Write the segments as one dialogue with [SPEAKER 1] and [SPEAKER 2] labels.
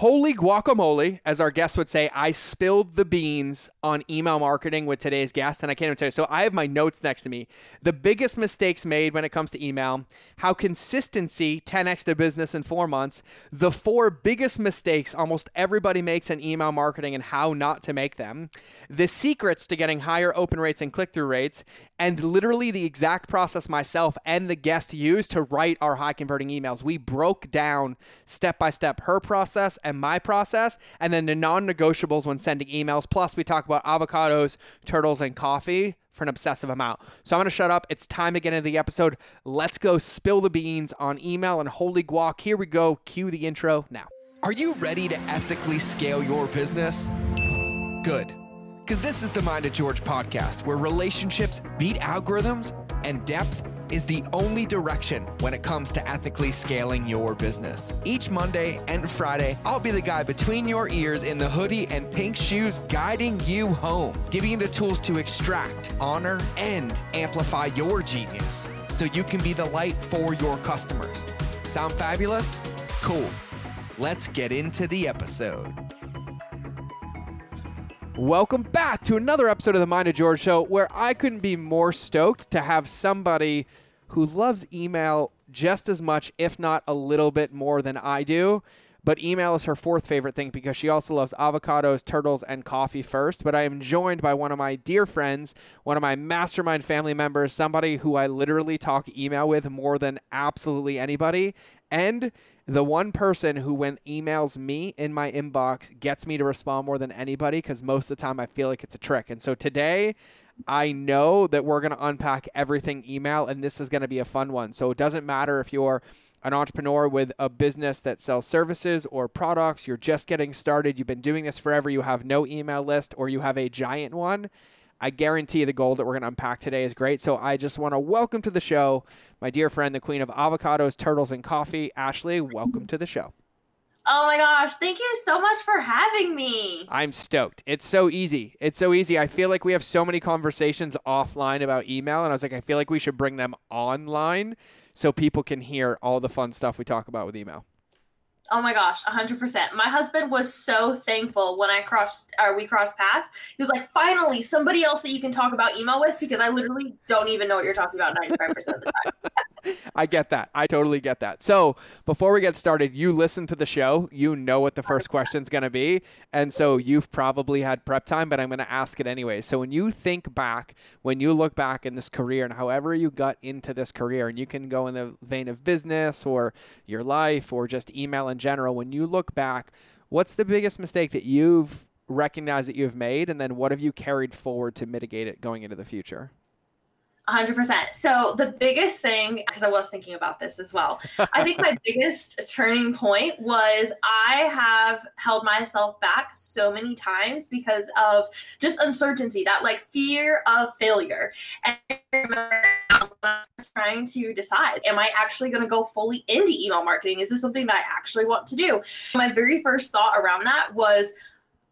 [SPEAKER 1] Holy guacamole, as our guest would say, I spilled the beans on email marketing with today's guest, and I can't even tell you. So I have my notes next to me. The biggest mistakes made when it comes to email, how consistency 10x to business in four months, the four biggest mistakes almost everybody makes in email marketing and how not to make them, the secrets to getting higher open rates and click through rates, and literally the exact process myself and the guest used to write our high converting emails. We broke down step by step her process and my process, and then the non negotiables when sending emails. Plus, we talk about avocados, turtles, and coffee for an obsessive amount. So I'm going to shut up. It's time to get into the episode. Let's go spill the beans on email and holy guac. Here we go. Cue the intro now. Are you ready to ethically scale your business? Good. Because this is the Mind of George podcast, where relationships beat algorithms and depth is the only direction when it comes to ethically scaling your business. Each Monday and Friday, I'll be the guy between your ears in the hoodie and pink shoes guiding you home, giving you the tools to extract, honor, and amplify your genius so you can be the light for your customers. Sound fabulous? Cool. Let's get into the episode. Welcome back to another episode of the Mind of George Show, where I couldn't be more stoked to have somebody who loves email just as much, if not a little bit more than I do. But email is her fourth favorite thing because she also loves avocados, turtles, and coffee first. But I am joined by one of my dear friends, one of my mastermind family members, somebody who I literally talk email with more than absolutely anybody, and the one person who, when emails me in my inbox, gets me to respond more than anybody because most of the time I feel like it's a trick. And so today, I know that we're going to unpack everything email, and this is going to be a fun one. So it doesn't matter if you're an entrepreneur with a business that sells services or products, you're just getting started, you've been doing this forever, you have no email list, or you have a giant one. I guarantee the gold that we're going to unpack today is great. So I just want to welcome to the show my dear friend, the queen of avocados, turtles, and coffee, Ashley. Welcome to the show.
[SPEAKER 2] Oh my gosh, thank you so much for having me.
[SPEAKER 1] I'm stoked. It's so easy. It's so easy. I feel like we have so many conversations offline about email, and I was like, I feel like we should bring them online so people can hear all the fun stuff we talk about with email.
[SPEAKER 2] Oh my gosh, 100%. My husband was so thankful when I crossed or we crossed paths. He was like, "Finally, somebody else that you can talk about email with because I literally don't even know what you're talking about 95% of the time."
[SPEAKER 1] I get that. I totally get that. So, before we get started, you listen to the show, you know what the first question's going to be, and so you've probably had prep time, but I'm going to ask it anyway. So, when you think back, when you look back in this career and however you got into this career, and you can go in the vein of business or your life or just email and in general, when you look back, what's the biggest mistake that you've recognized that you've made? And then what have you carried forward to mitigate it going into the future?
[SPEAKER 2] 100%. So, the biggest thing, because I was thinking about this as well, I think my biggest turning point was I have held myself back so many times because of just uncertainty, that like fear of failure. And I remember trying to decide, am I actually going to go fully into email marketing? Is this something that I actually want to do? My very first thought around that was,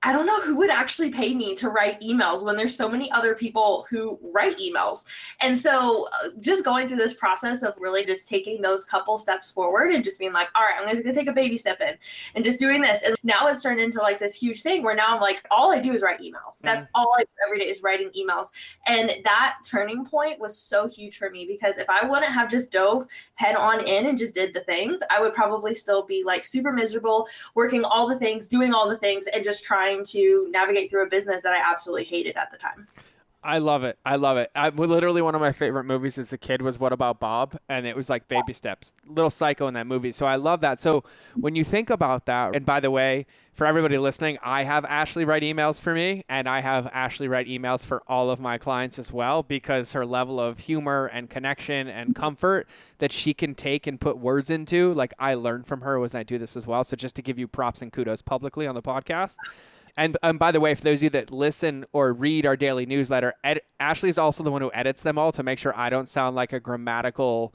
[SPEAKER 2] I don't know who would actually pay me to write emails when there's so many other people who write emails. And so uh, just going through this process of really just taking those couple steps forward and just being like, all right, I'm just gonna take a baby step in and just doing this. And now it's turned into like this huge thing where now I'm like, all I do is write emails. That's mm-hmm. all I do every day is writing emails. And that turning point was so huge for me because if I wouldn't have just dove head on in and just did the things, I would probably still be like super miserable, working all the things, doing all the things, and just trying trying to navigate through a business that I absolutely hated at the time.
[SPEAKER 1] I love it. I love it. I literally one of my favorite movies as a kid was What About Bob, and it was like baby steps, little psycho in that movie. So I love that. So when you think about that, and by the way, for everybody listening, I have Ashley write emails for me, and I have Ashley write emails for all of my clients as well because her level of humor and connection and comfort that she can take and put words into, like I learned from her as I do this as well. So just to give you props and kudos publicly on the podcast. And um, by the way, for those of you that listen or read our daily newsletter, Ed- Ashley's also the one who edits them all to make sure I don't sound like a grammatical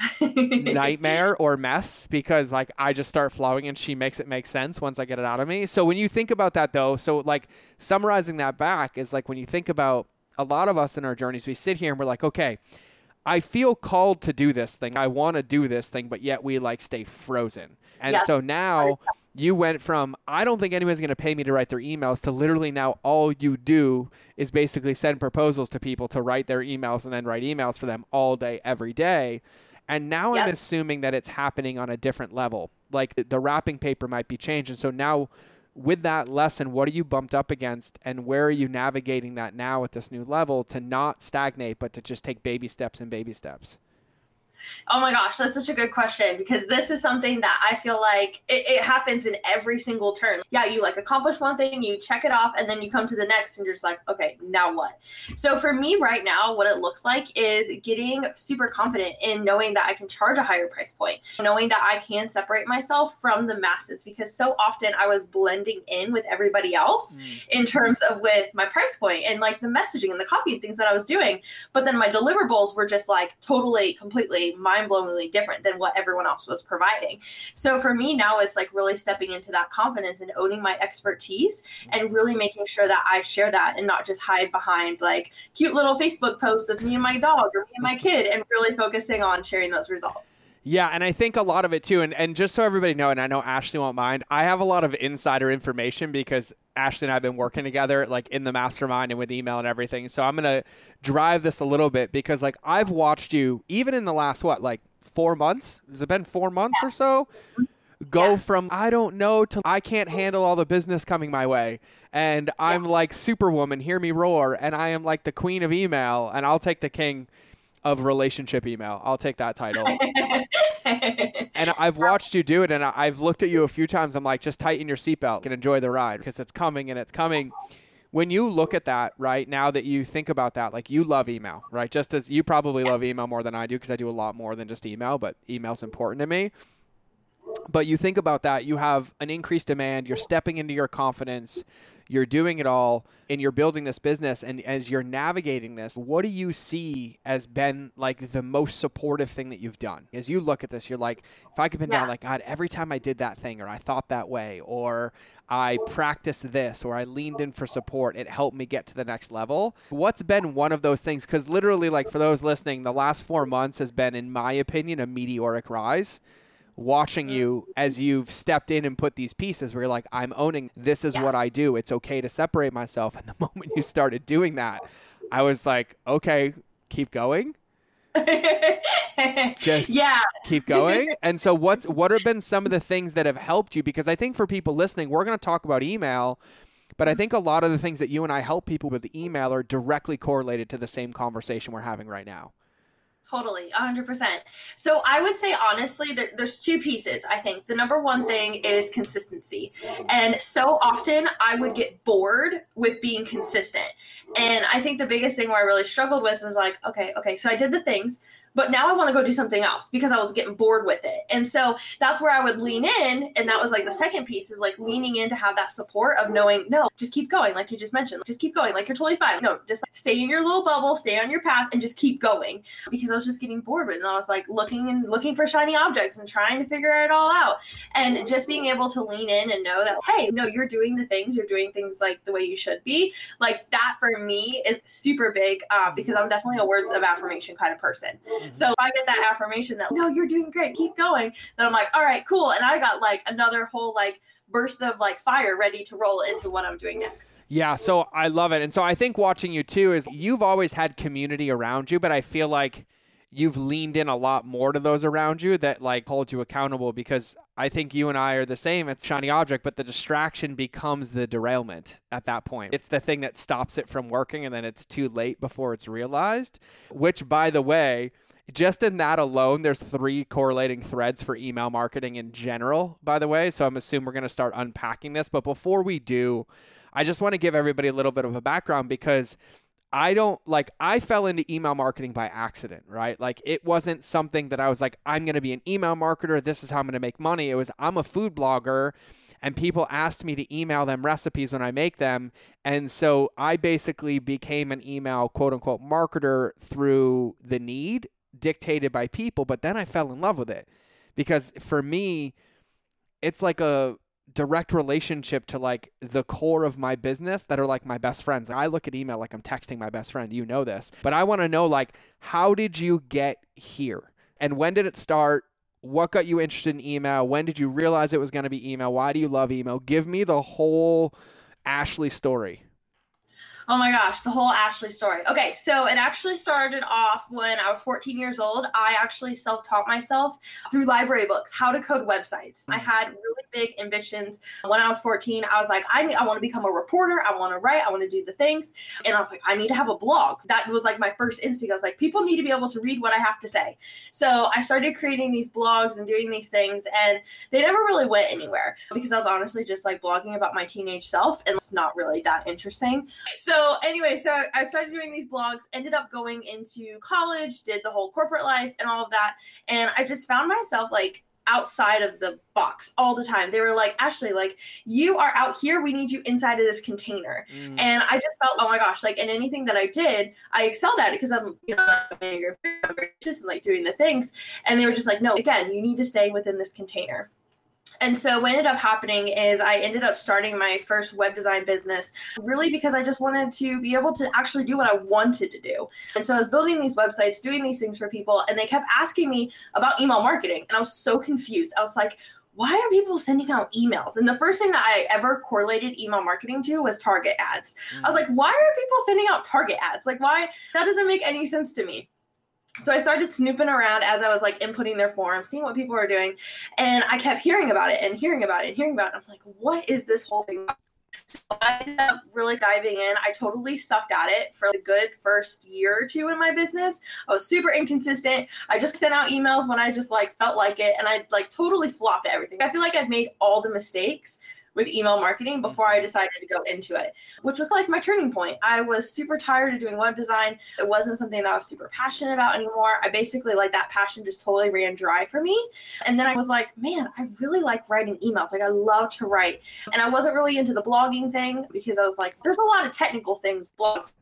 [SPEAKER 1] nightmare or mess because like I just start flowing and she makes it make sense once I get it out of me. So when you think about that though, so like summarizing that back is like when you think about a lot of us in our journeys, we sit here and we're like, okay, I feel called to do this thing. I want to do this thing, but yet we like stay frozen. And yeah. so now you went from I don't think anyone's going to pay me to write their emails to literally now all you do is basically send proposals to people to write their emails and then write emails for them all day every day. And now. I'm assuming that it's happening on a different level. Like the wrapping paper might be changed and so now with that lesson, what are you bumped up against and where are you navigating that now at this new level to not stagnate but to just take baby steps and baby steps?
[SPEAKER 2] Oh my gosh, that's such a good question because this is something that I feel like it, it, happens in every single turn. Yeah, you like accomplish one thing, you check it off, and then you come to the next and you're just like, okay, now what? So for me right now, what it looks like is getting super confident in knowing that I can charge a higher price point, knowing that I can separate myself from the masses because so often I was blending in with everybody else mm. in terms of with my price point and like the messaging and the copy and things that I was doing. But then my deliverables were just like totally, completely mind blowingly different than what everyone else was providing. So for me now, it's like really stepping into that confidence and owning my expertise and really making sure that I share that and not just hide behind like cute little Facebook posts of me and my dog or me and my kid and really focusing on sharing those results.
[SPEAKER 1] Yeah, and I think a lot of it too, and, and just so everybody know, and I know Ashley won't mind, I have a lot of insider information because Ashley and I have been working together, like in the mastermind and with email and everything. So I'm gonna drive this a little bit because, like, I've watched you even in the last what, like four months? Has it been four months or so? Go yeah. from I don't know to I can't handle all the business coming my way, and I'm yeah. like Superwoman, hear me roar, and I am like the queen of email, and I'll take the king of relationship email. I'll take that title. and I've watched you do it, and I've looked at you a few times. I'm like, just tighten your seatbelt and enjoy the ride because it's coming and it's coming. When you look at that, right now that you think about that, like you love email, right? Just as you probably love email more than I do because I do a lot more than just email, but email's important to me. But you think about that, you have an increased demand, you're stepping into your confidence, you're doing it all and you're building this business and as you're navigating this what do you see as been like the most supportive thing that you've done? As you look at this you're like if i could pin yeah. down like god every time i did that thing or i thought that way or i practiced this or i leaned in for support it helped me get to the next level. What's been one of those things? Because literally like for those listening the last four months has been in my opinion a meteoric rise watching mm-hmm. you as you've stepped in and put these pieces where you're like, I'm owning this is yeah. what I do. It's okay to separate myself. And the moment you started doing that, I was like, okay, keep going. Just yeah. keep going. And so what's what have been some of the things that have helped you? Because I think for people listening, we're gonna talk about email. But I mm-hmm. think a lot of the things that you and I help people with email are directly correlated to the same conversation we're having right now.
[SPEAKER 2] Totally, 100%. So I would say, honestly, that there's two pieces. I think the number one thing is consistency. And so often I would get bored with being consistent. And I think the biggest thing where I really struggled with was like, okay, okay, so I did the things, but now I want to go do something else because I was getting bored with it. And so that's where I would lean in. And that was like the second piece is like leaning in to have that support of knowing, no, just keep going. Like you just mentioned, just keep going. Like you're totally fine. No, just like, stay in your little bubble, stay on your path and just keep going because I was just getting bored with it. And I was like looking and looking for shiny objects and trying to figure it all out. And just being able to lean in and know that, hey, no, you're doing the things, you're doing things like the way you should be. Like that for me is super big uh, because I'm definitely a words of affirmation kind of person. So if I get that affirmation that no, you're doing great, keep going, then I'm like, all right, cool. And I got like another whole like burst of like fire ready to roll into what I'm doing next.
[SPEAKER 1] Yeah, so I love it. And so I think watching you too is you've always had community around you, but I feel like you've leaned in a lot more to those around you that like hold you accountable because I think you and I are the same. It's shiny object, but the distraction becomes the derailment at that point. It's the thing that stops it from working and then it's too late before it's realized, which by the way, just in that alone, there's three correlating threads for email marketing in general, by the way. So I'm assuming we're going to start unpacking this. But before we do, I just want to give everybody a little bit of a background because I don't like I fell into email marketing by accident, right? Like it wasn't something that I was like I'm going to be an email marketer, this is how I'm going to make money. It was I'm a food blogger and people asked me to email them recipes when I make them, and so I basically became an email quote unquote marketer through the need dictated by people, but then I fell in love with it because for me it's like a direct relationship to like the core of my business that are like my best friends. I look at email like I'm texting my best friend. You know this. But I want to know like how did you get here? And when did it start? What got you interested in email? When did you realize it was going to be email? Why do you love email? Give me the whole Ashley story.
[SPEAKER 2] Oh my gosh, the whole Ashley story. Okay, so it actually started off when I was 14 years old. I actually self taught myself through library books how to code websites. I mm. had really big ambitions. When I was 14, I was like, I need, I want to become a reporter. I want to write. I want to do the things. And I was like, I need to have a blog. That was like my first instinct. I was like, people need to be able to read what I have to say. So I started creating these blogs and doing these things, and they never really went anywhere because I was honestly just like blogging about my teenage self, and it's not really that interesting. So so anyway, so I started doing these blogs, ended up going into college, did the whole corporate life and all of that. And I just found myself like outside of the box all the time. They were like, Ashley, like you are out here. We need you inside of this container. Mm. And I just felt, oh my gosh, like in anything that I did, I excelled at it because I'm, you know, just like doing the things. And they were just like, no, again, you need to stay within this container and so what ended up happening is I ended up starting my first web design business really because I just wanted to be able to actually do what I wanted to do. And so I was building these websites, doing these things for people, and they kept asking me about email marketing. And I was so confused. I was like, why are people sending out emails? And the first thing that I ever correlated email marketing to was Target ads. Mm. I was like, why are people sending out Target ads? Like, why? That doesn't make any sense to me so I started snooping around as I was like inputting their forms, seeing what people were doing, and I kept hearing about it and hearing about it and hearing about it. I'm like, what is this whole thing? So I ended up really diving in. I totally sucked at it for a good first year or two in my business. I was super inconsistent. I just sent out emails when I just like felt like it, and I like totally flopped everything. I feel like I've made all the mistakes with email marketing mm-hmm. before I decided to go into it, which was like my turning point. I was super tired of doing web design. It wasn't something that I was super passionate about anymore. I basically like that passion just totally ran dry for me. And then I was like, man, I really like writing emails. Like I love to write. And I wasn't really into the blogging thing because I was like, there's a lot of technical things blogs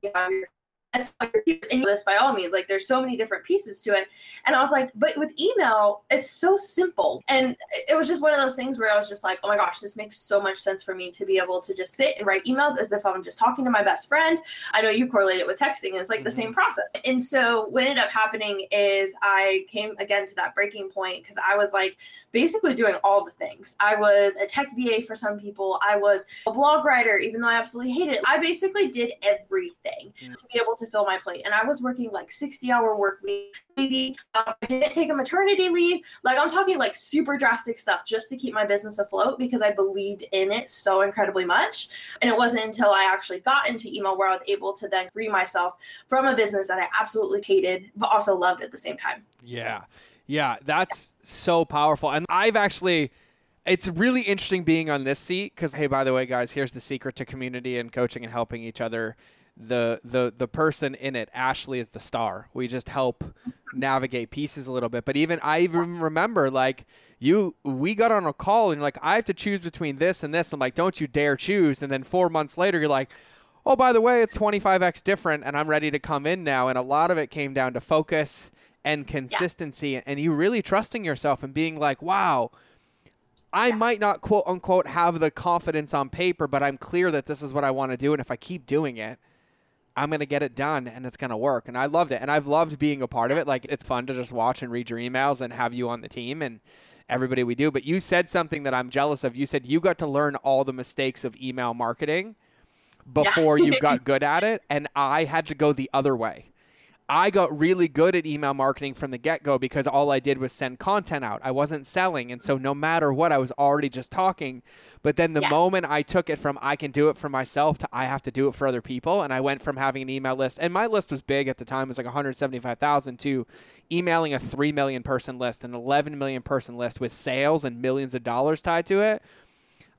[SPEAKER 2] and this by all means like there's so many different pieces to it. And i was like but with email it's so simple. And it was just one of those things where i was just like oh my gosh this makes so much sense for me to be able to just sit and write emails as if i'm just talking to my best friend. I know you correlate it with texting and it's like mm-hmm. the same process. And so what ended up happening is i came again to that breaking point because i was like basically doing all the things. I was a tech VA for some people. I was a blog writer, even though I absolutely hated it. I basically did everything mm. to be able to fill my plate. And I was working like 60 hour work week. Um, I didn't take a maternity leave. Like I'm talking like super drastic stuff just to keep my business afloat because I believed in it so incredibly much. And it wasn't until I actually got into email where I was able to then free myself from a business that I absolutely hated, but also loved at the same time.
[SPEAKER 1] Yeah. Yeah, that's so powerful. And I've actually it's really interesting being on this seat because hey, by the way, guys, here's the secret to community and coaching and helping each other. The the the person in it, Ashley, is the star. We just help navigate pieces a little bit. But even I even remember like you we got on a call and you're like, I have to choose between this and this. I'm like, don't you dare choose. And then four months later, you're like, oh, by the way, it's 25x different, and I'm ready to come in now. And a lot of it came down to focus and consistency yeah. and you really trusting yourself and being like, wow, I yeah. might not quote unquote have the confidence on paper, but I'm clear that this is what I want to do. And if I keep doing it, I'm going to get it done and it's going to work. And I loved it. And I've loved being a part of it. Like it's fun to just watch and read your emails and have you on the team and everybody we do. But you said something that I'm jealous of. You said you got to learn all the mistakes of email marketing before yeah. you got good at it. And I had to go the other way. I got really good at email marketing from the get go because all I did was send content out. I wasn't selling. And so no matter what, I was already just talking. But then the yeah. moment I took it from I can do it for myself to I have to do it for other people, and I went from having an email list, and my list was big at the time, it was like 175,000 to emailing a 3 million person list, an 11 million person list with sales and millions of dollars tied to it.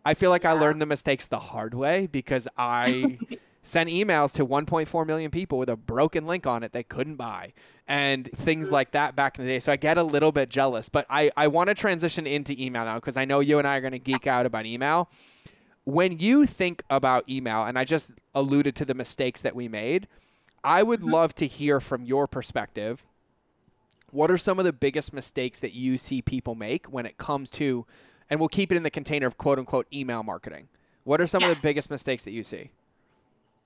[SPEAKER 1] I feel like yeah. I learned the mistakes the hard way because I. sent emails to 1.4 million people with a broken link on it they couldn't buy and things like that back in the day. So I get a little bit jealous, but I, I want to transition into email now because I know you and I are going to geek out about email. When you think about email, and I just alluded to the mistakes that we made, I would mm-hmm. love to hear from your perspective. What are some of the biggest mistakes that you see people make when it comes to, and we'll keep it in the container of quote unquote email marketing? What are some yeah. of the biggest mistakes that you see?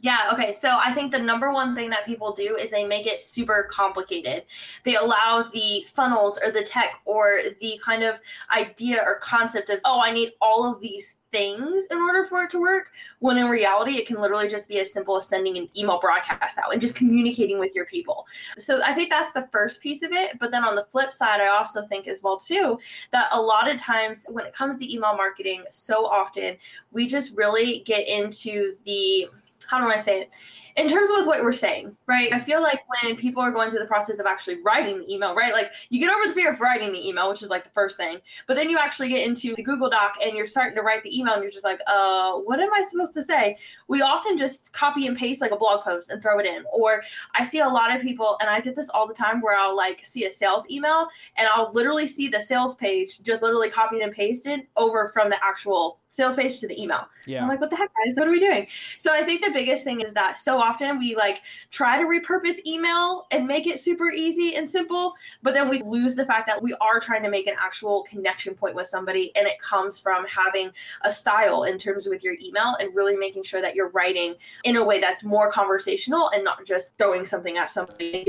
[SPEAKER 2] Yeah, okay. So I think the number one thing that people do is they make it super complicated. They allow the funnels or the tech or the kind of idea or concept of, oh, I need all of these things in order for it to work. When in reality, it can literally just be as simple as sending an email broadcast out and just communicating with your people. So I think that's the first piece of it. But then on the flip side, I also think as well too that a lot of times when it comes to email marketing, so often we just really get into the how do I say it? In terms of what we're saying, right? I feel like when people are going through the process of actually writing the email, right? Like you get over the fear of writing the email, which is like the first thing, but then you actually get into the Google Doc and you're starting to write the email and you're just like, uh, what am I supposed to say? We often just copy and paste like a blog post and throw it in. Or I see a lot of people, and I get this all the time where I'll like see a sales email and I'll literally see the sales page just literally copied and pasted over from the actual sales page to the email. Yeah. I'm like, what the heck, guys? What are we doing? So I think the biggest thing is that so often we like try to repurpose email and make it super easy and simple, but then we lose the fact that we are trying to make an actual connection point with somebody. And it comes from having a style in terms with your email and really making sure that you're writing in a way that's more conversational and not just throwing something at somebody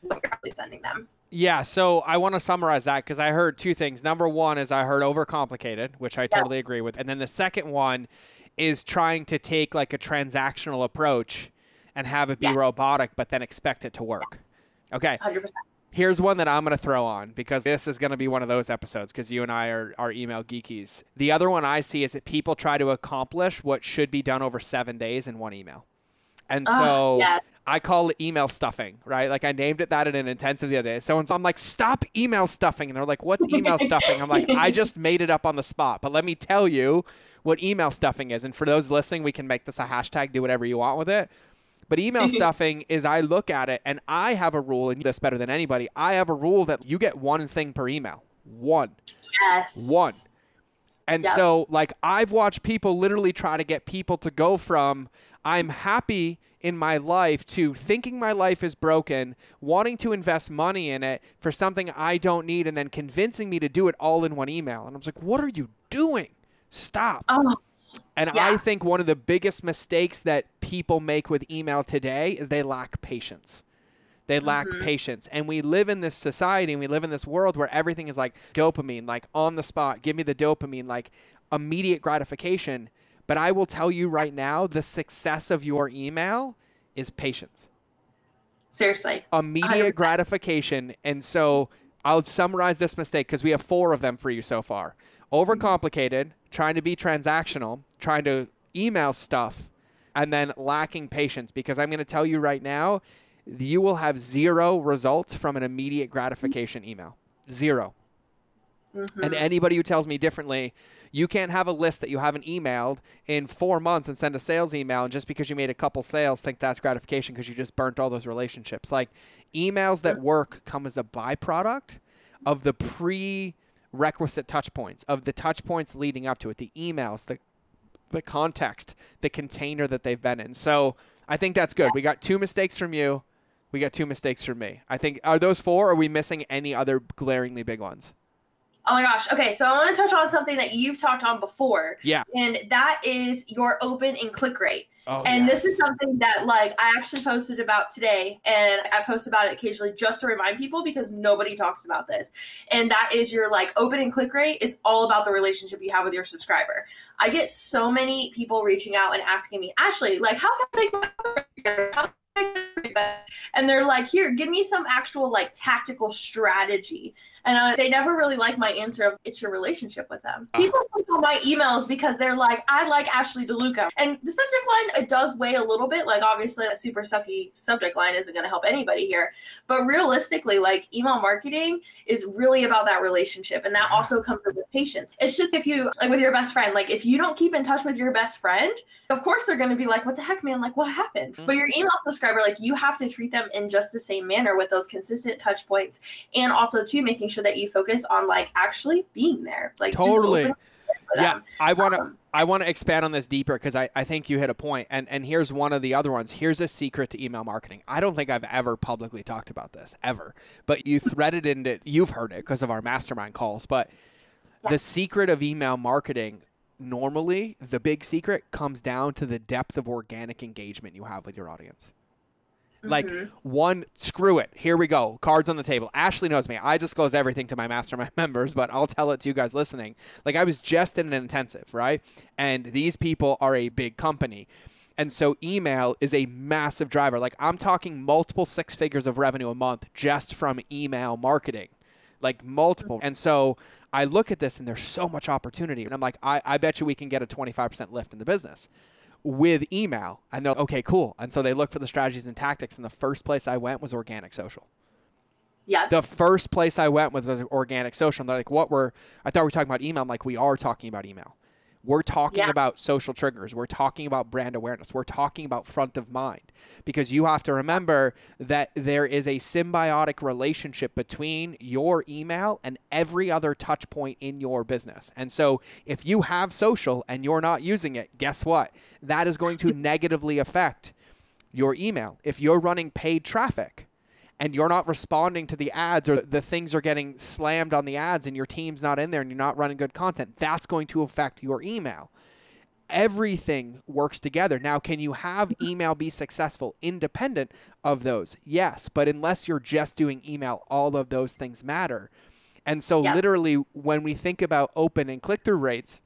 [SPEAKER 2] what you're actually sending them.
[SPEAKER 1] Yeah, so I want to summarize that because I heard two things. Number one is I heard overcomplicated, which I totally agree with. And then the second one is trying to take like a transactional approach and have it be yeah. robotic, but then expect it to work. Okay. 100%. Here's one that I'm going to throw on because this is going to be one of those episodes because you and I are, are email geekies. The other one I see is that people try to accomplish what should be done over seven days in one email. And ah, so yeah. I call it email stuffing, right? Like I named it that in an intensive the other day. So I'm like, stop email stuffing. And they're like, what's email stuffing? I'm like, I just made it up on the spot. But let me tell you what email stuffing is. And for those listening, we can make this a hashtag, do whatever you want with it. But email stuffing is I look at it and I have a rule, and this better than anybody. I have a rule that you get one thing per email. One.
[SPEAKER 2] Yes.
[SPEAKER 1] One. And yep. so, like, I've watched people literally try to get people to go from I'm happy in my life to thinking my life is broken, wanting to invest money in it for something I don't need, and then convincing me to do it all in one email. And I was like, what are you doing? Stop.
[SPEAKER 2] Oh.
[SPEAKER 1] And yeah. I think one of the biggest mistakes that people make with email today is they lack patience. They lack mm-hmm. patience. And we live in this society and we live in this world where everything is like dopamine, like on the spot, give me the dopamine, like immediate gratification. But I will tell you right now the success of your email is patience.
[SPEAKER 2] Seriously.
[SPEAKER 1] Immediate 100%. gratification. And so I'll summarize this mistake because we have four of them for you so far. Overcomplicated, trying to be transactional, trying to email stuff, and then lacking patience. Because I'm going to tell you right now, you will have zero results from an immediate gratification email. 0 mm-hmm. And anybody who tells me differently, you can't have a list that you haven't emailed in four months and send a sales email, and just because you made a couple sales, think that's gratification because you just burnt all those relationships. Like emails that work come as a byproduct of the prerequisite touch points, of the touch points leading up to it, the emails, the the context, the container that they've been in. So I think that's good. We got two mistakes from you. We got two mistakes from me. I think are those four? Or are we missing any other glaringly big ones?
[SPEAKER 2] Oh my gosh. Okay, so I want to touch on something that you've talked on before.
[SPEAKER 1] Yeah.
[SPEAKER 2] And that is your open and click rate.
[SPEAKER 1] Oh,
[SPEAKER 2] and
[SPEAKER 1] yes.
[SPEAKER 2] this is something that like I actually posted about today and I post about it occasionally just to remind people because nobody talks about this. And that is your like open and click rate is all about the relationship you have with your subscriber. I get so many people reaching out and asking me, Ashley, like how can I make my and they're like, here, give me some actual like tactical strategy. And uh, they never really like my answer of it's your relationship with them. Uh-huh. People click on my emails because they're like, I like Ashley DeLuca. And the subject line, it does weigh a little bit. Like, obviously, a super sucky subject line isn't going to help anybody here. But realistically, like, email marketing is really about that relationship. And that uh-huh. also comes with patience. It's just if you, like, with your best friend, like, if you don't keep in touch with your best friend, of course they're going to be like, what the heck, man? Like, what happened? Mm-hmm. But your email subscriber, like, you have to treat them in just the same manner with those consistent touch points. And also, too, making sure that you focus on like actually being there. Like
[SPEAKER 1] totally. Yeah, I want to. Um, I want to expand on this deeper because I, I think you hit a point. And and here's one of the other ones. Here's a secret to email marketing. I don't think I've ever publicly talked about this ever, but you threaded into you've heard it because of our mastermind calls. But yeah. the secret of email marketing normally the big secret comes down to the depth of organic engagement you have with your audience. Like
[SPEAKER 2] Mhm.
[SPEAKER 1] one, screw it. Here we go. Cards on the table. Ashley knows me. I disclose everything to my mastermind members, but I'll tell it to you guys listening. Like I was just in an intensive, right? And these people are a big company. And so email is a massive driver. Like I'm talking multiple six figures of revenue a month just from email marketing. Like multiple. And so I look at this and there's so much opportunity. And I'm like, I, I bet you we can get a 25% lift in the business with email. And they're okay, cool. And so they look for the strategies and tactics. And the first place I went was organic social.
[SPEAKER 2] Yeah.
[SPEAKER 1] The first place I went was organic social. And they're like, what were, I thought we were talking about email. I'm like, we are talking about email. We're talking
[SPEAKER 2] Yeah.
[SPEAKER 1] about social triggers. We're talking about brand awareness. We're talking about front of mind because you have to remember that there is a symbiotic relationship between your email and every other touch point in your business. And so if you have social and you're not using it, guess what? That is going to negatively affect your email. If you're running paid traffic, and you're not responding to the ads or the things are getting slammed on the ads and your team's not in there and you're not running good content, that's going to affect your email. Everything works together. Now, can you have email be successful independent of those? Yes, but unless you're just doing email, all of those things matter. And so,
[SPEAKER 2] Yeah.
[SPEAKER 1] literally, when we think about open and click through rates,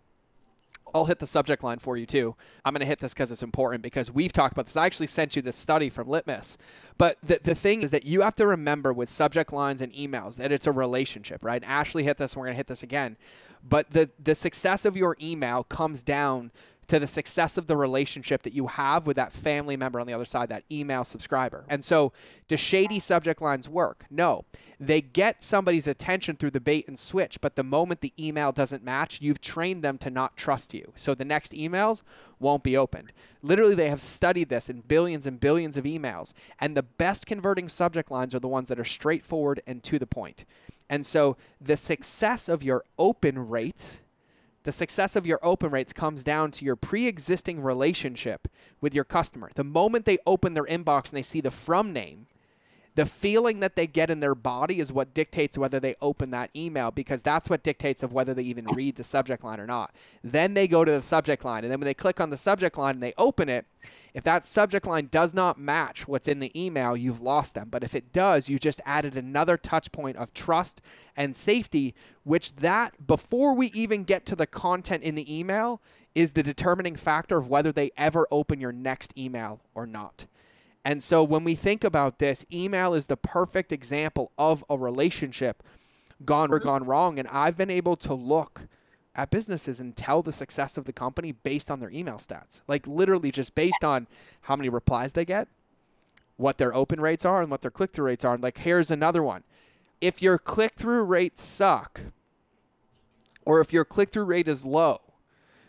[SPEAKER 1] I'll hit the subject line for you too. I'm going to hit this because it's important because we've talked about this. I actually sent you this study from Litmus. But the, the thing is that you have to remember with subject lines and emails that it's a relationship, right? Ashley hit this, and we're going to hit this again. But the, the success of your email comes down to the success of the relationship that you have with that family member on the other side, that email subscriber. And so, do shady subject lines work? No. They get somebody's attention through the bait and switch, but the moment the email doesn't match, you've trained them to not trust you. So, the next emails won't be opened. Literally, they have studied this in billions and billions of emails, and the best converting subject lines are the ones that are straightforward and to the point. And so, the success of your open rates the success of your open rates comes down to your pre-existing relationship with your customer. The moment they open their inbox and they see the from name, the feeling that they get in their body is what dictates whether they open that email because that's what dictates of whether they even read the subject line or not. Then they go to the subject line and then when they click on the subject line and they open it, if that subject line does not match what's in the email, you've lost them. But if it does, you just added another touch point of trust and safety, which that before we even get to the content in the email is the determining factor of whether they ever open your next email or not. And so when we think about this, email is the perfect example of a relationship gone or gone wrong. And I've been able to look at businesses and tell the success of the company based on their email stats. Like literally just based on how many replies they get, what their open rates are, and what their click through rates are. And like here's another one. If your click through rates suck, or if your click through rate is low,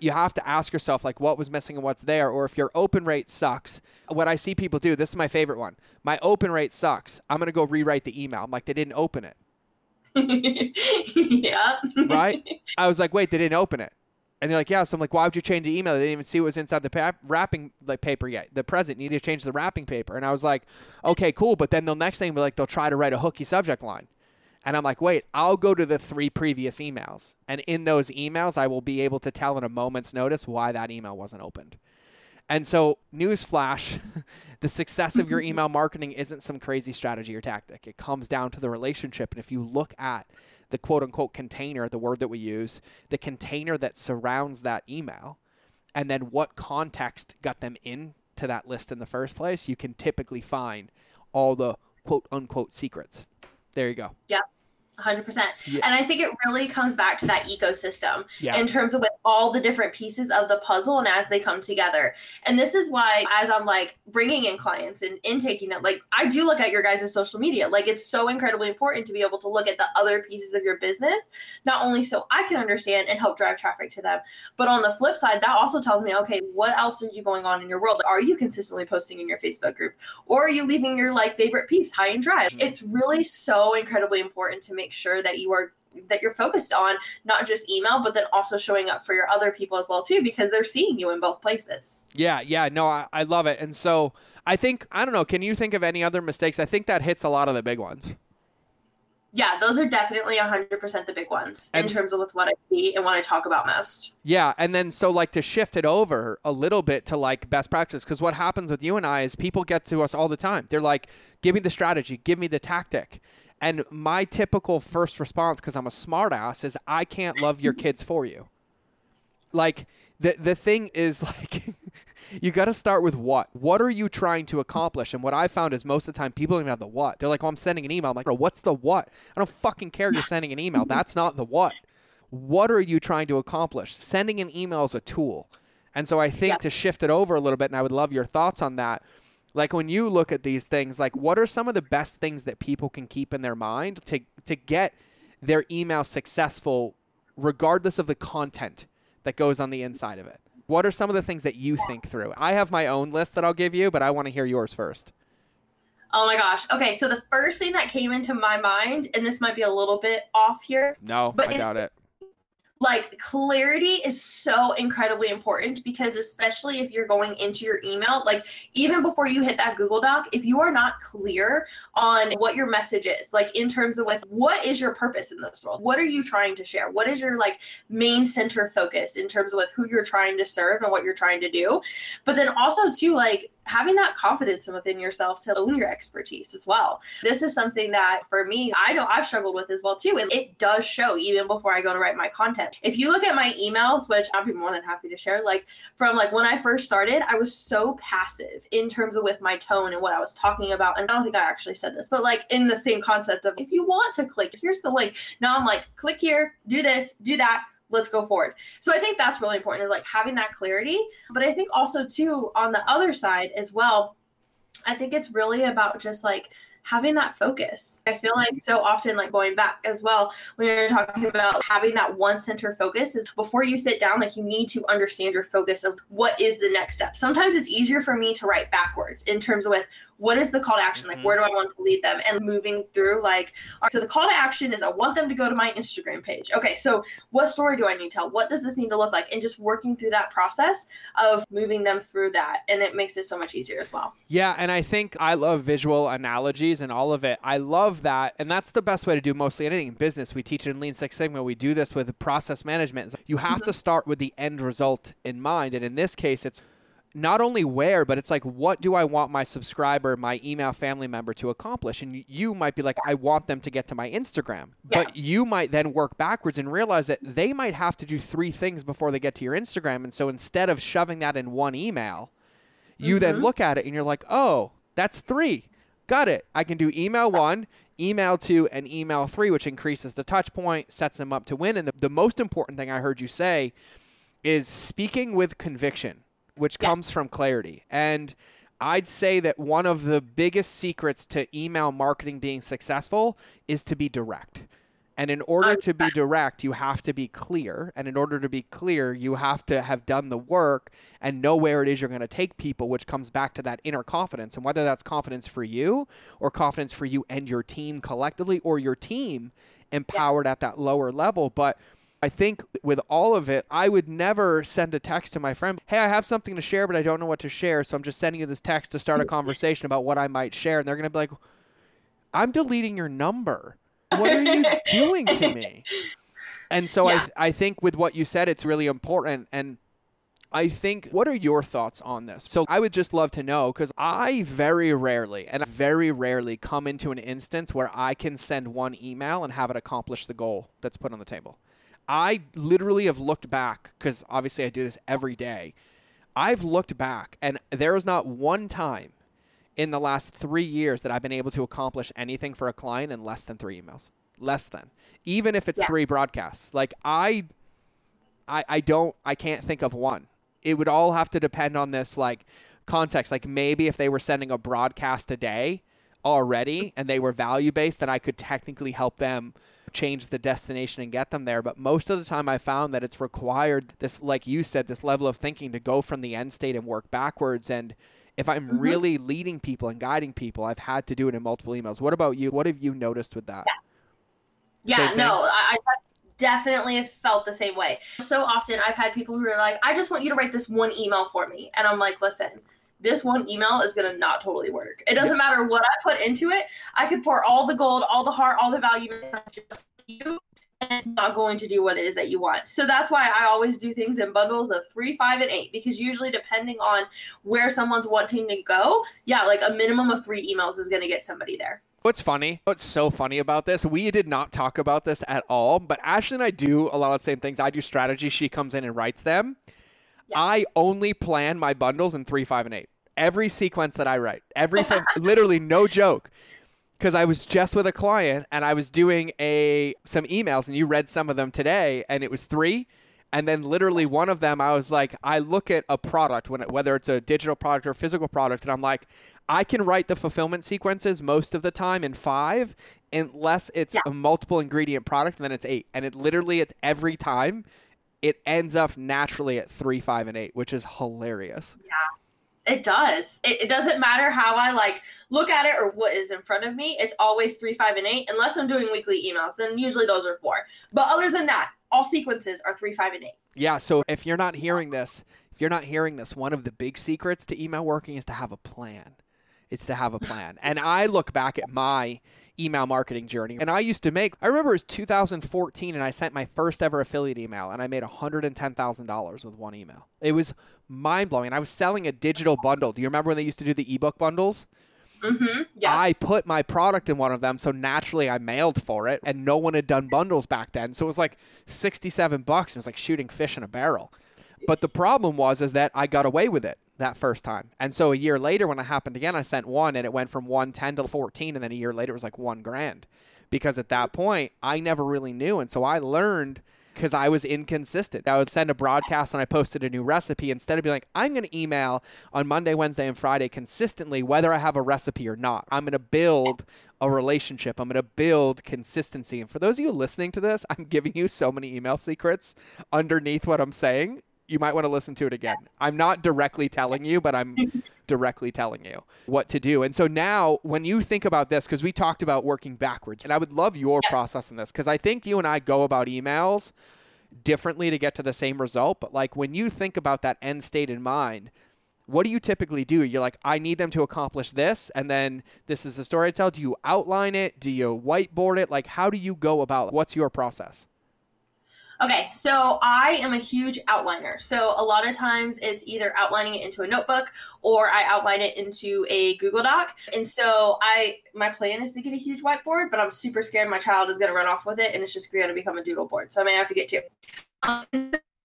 [SPEAKER 1] you have to ask yourself like what was missing and what's there or if your open rate sucks what i see people do this is my favorite one my open rate sucks. I'm going to go rewrite the email. I'm like they didn't open it.
[SPEAKER 2] Yeah.
[SPEAKER 1] right? I was like wait they didn't open it. And they're like yeah so i'm like why would you change the email? They didn't even see what was inside the pa- wrapping like paper yet. The present needed to change the wrapping paper. And i was like okay cool. But then the next thing be like they'll try to write a hooky subject line and I'm like, wait, I'll go to the three previous emails. And in those emails, I will be able to tell in a moment's notice why that email wasn't opened. And so, newsflash the success of your email marketing isn't some crazy strategy or tactic. It comes down to the relationship. And if you look at the quote unquote container, the word that we use, the container that surrounds that email, and then what context got them into that list in the first place, you can typically find all the quote unquote secrets. There you go.
[SPEAKER 2] 100%.
[SPEAKER 1] Yeah.
[SPEAKER 2] And I think it really comes back to that ecosystem
[SPEAKER 1] Yeah.
[SPEAKER 2] in terms of with all the different pieces of the puzzle and as they come together. And this is why, as I'm like bringing in clients and intaking them, like I do look at your guys' social media. Like it's so incredibly important to be able to look at the other pieces of your business, not only so I can understand and help drive traffic to them, but on the flip side, that also tells me, okay, what else are you going on in your world? Are you consistently posting in your Facebook group? Or are you leaving your like favorite peeps high and dry?
[SPEAKER 1] Mhm.
[SPEAKER 2] It's really so incredibly important to make sure that you are that you're focused on not just email, but then also showing up for your other people as well too, because they're seeing you in both places.
[SPEAKER 1] Yeah, yeah, no, I, I love it. And so I think I don't know, can you think of any other mistakes? I think that hits a lot of the big ones.
[SPEAKER 2] Yeah, those are definitely 100% the big ones in
[SPEAKER 1] And
[SPEAKER 2] terms of with what I see and want to talk about most.
[SPEAKER 1] Yeah, and then so like to shift it over a little bit to like best practice because what happens with you and I is people get to us all the time. They're like, "Give me the strategy, give me the tactic." And my typical first response because I'm a smartass is I can't love your kids for you. Like the the thing is like you got to start with what. What are you trying to accomplish? And what I found is most of the time people don't even have the what. They're like, "Oh, I'm sending an email." I'm like, "Bro, what's the what?" I don't fucking care. You're sending an email. That's not the what. What are you trying to accomplish? Sending an email is a tool. And so I think
[SPEAKER 2] Yeah.
[SPEAKER 1] to shift it over a little bit, and I would love your thoughts on that. Like when you look at these things, like what are some of the best things that people can keep in their mind to to get their email successful, regardless of the content that goes on the inside of it? What are some of the things that you think through? I have my own list that I'll give you, but I want to hear yours first.
[SPEAKER 2] Oh my gosh. Okay, so the first thing that came into my mind, and this might be a little bit off here,
[SPEAKER 1] No,
[SPEAKER 2] But
[SPEAKER 1] I doubt it.
[SPEAKER 2] Like clarity is so incredibly important because especially if you're going into your email like even before you hit that google doc if you are not clear on what your message is like in terms of with what is your purpose in this world? What are you trying to share? What is your like main center focus in terms of with who you're trying to serve and what you're trying to do? But then also too like having that confidence within yourself to own your expertise as well. This is something that for me i know i've struggled with as well too and it does show even before i go to write my content. If you look at my emails which i'd be more than happy to share like from like when i first started i was so passive in terms of with my tone and what i was talking about and i don't think i actually said this but like in the same concept of if you want to click here's the link. Now i'm like click here do this do that let's go forward. So i think that's really important is like having that clarity. But i think also too on the other side as well i think it's really about just like having that focus. I feel like so often like going back as well when you're talking about having that one center focus is before you sit down like you need to understand your focus of what is the next step. Sometimes it's easier for me to write backwards in terms of with what is the call to action like
[SPEAKER 1] Mhm.
[SPEAKER 2] where do i want to lead them and moving through like right, so the call to action is i want them to go to my instagram page okay so what story do i need to tell what does this need to look like and just working through that process of moving them through that and it makes it so much easier as well
[SPEAKER 1] Yeah, and I think I love visual analogies and all of it. I love that, and that's the best way to do mostly anything in business. We teach it in Lean Six Sigma. We do this with process management. You have to start with the end result in mind, and in this case, it's not only where, but it's like what do I want my subscriber, my email family member to accomplish? And you might be like, I want them to get to my Instagram,
[SPEAKER 2] Yeah.
[SPEAKER 1] but you might then work backwards and realize that they might have to do three things before they get to your Instagram. And so instead of shoving that in one email, you then
[SPEAKER 2] Mhm.
[SPEAKER 1] look at it and you're like, oh, that's three. Got it. I can do email one, email two, and email three, which increases the touch point, sets them up to win. And the, the most important thing I heard you say is speaking with conviction, which
[SPEAKER 2] Yeah.
[SPEAKER 1] comes from clarity. And I'd say that one of the biggest secrets to email marketing being successful is to be direct. And in order to be direct, you have to be clear. And in order to be clear, you have to have done the work and know where it is you're going to take people, which comes back to that inner confidence. And whether that's confidence for you or confidence for you and your team collectively or your team empowered at that lower level. But I think with all of it, I would never send a text to my friend, hey, I have something to share, but I don't know what to share. So I'm just sending you this text to start a conversation about what I might share. And they're going to be like, I'm deleting your number. What are you doing to me? And so
[SPEAKER 2] Yeah.
[SPEAKER 1] I, I think with what you said, it's really important. And I think, what are your thoughts on this? So I would just love to know because I very rarely, and very rarely come into an instance where I can send one email and have it accomplish the goal that's put on the table. I literally have looked back because obviously I do this every day. I've looked back and there is not one time in the last three years that I've been able to accomplish anything for a client in less than three emails. Less than. Even if it's
[SPEAKER 2] Yeah.
[SPEAKER 1] three broadcasts. Like I I I don't I can't think of one. It would all have to depend on this like context. Like maybe if they were sending a broadcast a day already mm. and they were value based, then I could technically help them change the destination and get them there. But most of the time I found that it's required this like you said, this level of thinking to go from the end state and work backwards and if I'm
[SPEAKER 2] Mhm.
[SPEAKER 1] really leading people and guiding people, I've had to do it in multiple emails. What about you? What have you noticed with that?
[SPEAKER 2] Yeah,
[SPEAKER 1] thing?
[SPEAKER 2] no, I, I definitely felt the same way. So often I've had people who are like, I just want you to write this one email for me. And I'm like, listen, this one email is going to not totally work. It doesn't matter what I put into it. I could pour all the gold, all the heart, all the value just you and it's not going to do what it is that you want. So that's why I always do things in bundles of three, five, and eight, because usually depending on where someone's wanting to go, yeah, like a minimum of three emails is going to get somebody there.
[SPEAKER 1] What's funny? What's so funny about this? We did not talk about this at all, but Ashley and I do a lot of the same things. I do strategy. She comes in and writes them. Yeah. I only plan my bundles in three, five, and eight. Every sequence that I write, every literally no joke because I was just with a client and I was doing a some emails and you read some of them today and it was three and then literally one of them I was like I look at a product when it, whether it's a digital product or physical product and I'm like I can write the fulfillment sequences most of the time in 5 unless it's yeah. a multiple ingredient product and then it's 8 and it literally it's every time it ends up naturally at 3 5 and 8 which is hilarious.
[SPEAKER 2] Yeah. It does. It, it, doesn't matter how I like look at it or what is in front of me. It's always three, five, and eight, unless I'm doing weekly emails. Then usually those are four. But other than that, all sequences are three, five, and eight.
[SPEAKER 1] Yeah. So if you're not hearing this, if you're not hearing this, one of the big secrets to email working is to have a plan. It's to have a plan. and I look back at my email marketing journey. And I used to make, I remember it was 2014 and I sent my first ever affiliate email and I made $110,000 with one email. It was mind blowing. I was selling a digital bundle. Do you remember when they used to do the ebook bundles?
[SPEAKER 2] Mm-hmm. Yeah.
[SPEAKER 1] I put my product in one of them, so naturally I mailed for it, and no one had done bundles back then, so it was like sixty-seven bucks. And it was like shooting fish in a barrel. But the problem was is that I got away with it that first time. And so a year later, when it happened again, I sent one and it went from 110 to 14. And then a year later, it was like one grand because at that point, I never really knew. And so I learned because I was inconsistent. I would send a broadcast and I posted a new recipe instead of being like, I'm going to email on Monday, Wednesday, and Friday consistently, whether I have a recipe or not. I'm going to build a relationship. I'm going to build consistency. And for those of you listening to this, I'm giving you so many email secrets underneath what I'm saying you might want to listen to it again. I'm not directly telling you, but I'm directly telling you what to do. And so now, when you think about this, because we talked about working backwards, and I would love your yeah. process in this, because I think you and I go about emails differently to get to the same result. But like when you think about that end state in mind, what do you typically do? You're like, I need them to accomplish this, and then this is the story I tell. Do you outline it? Do you whiteboard it? Like, how do you go about? It? What's your process?
[SPEAKER 2] Okay, so I am a huge outliner. So a lot of times it's either outlining it into a notebook or I outline it into a Google Doc. And so I my plan is to get a huge whiteboard, but I'm super scared my child is going to run off with it and it's just going to become a doodle board. So I may have to get two. Um,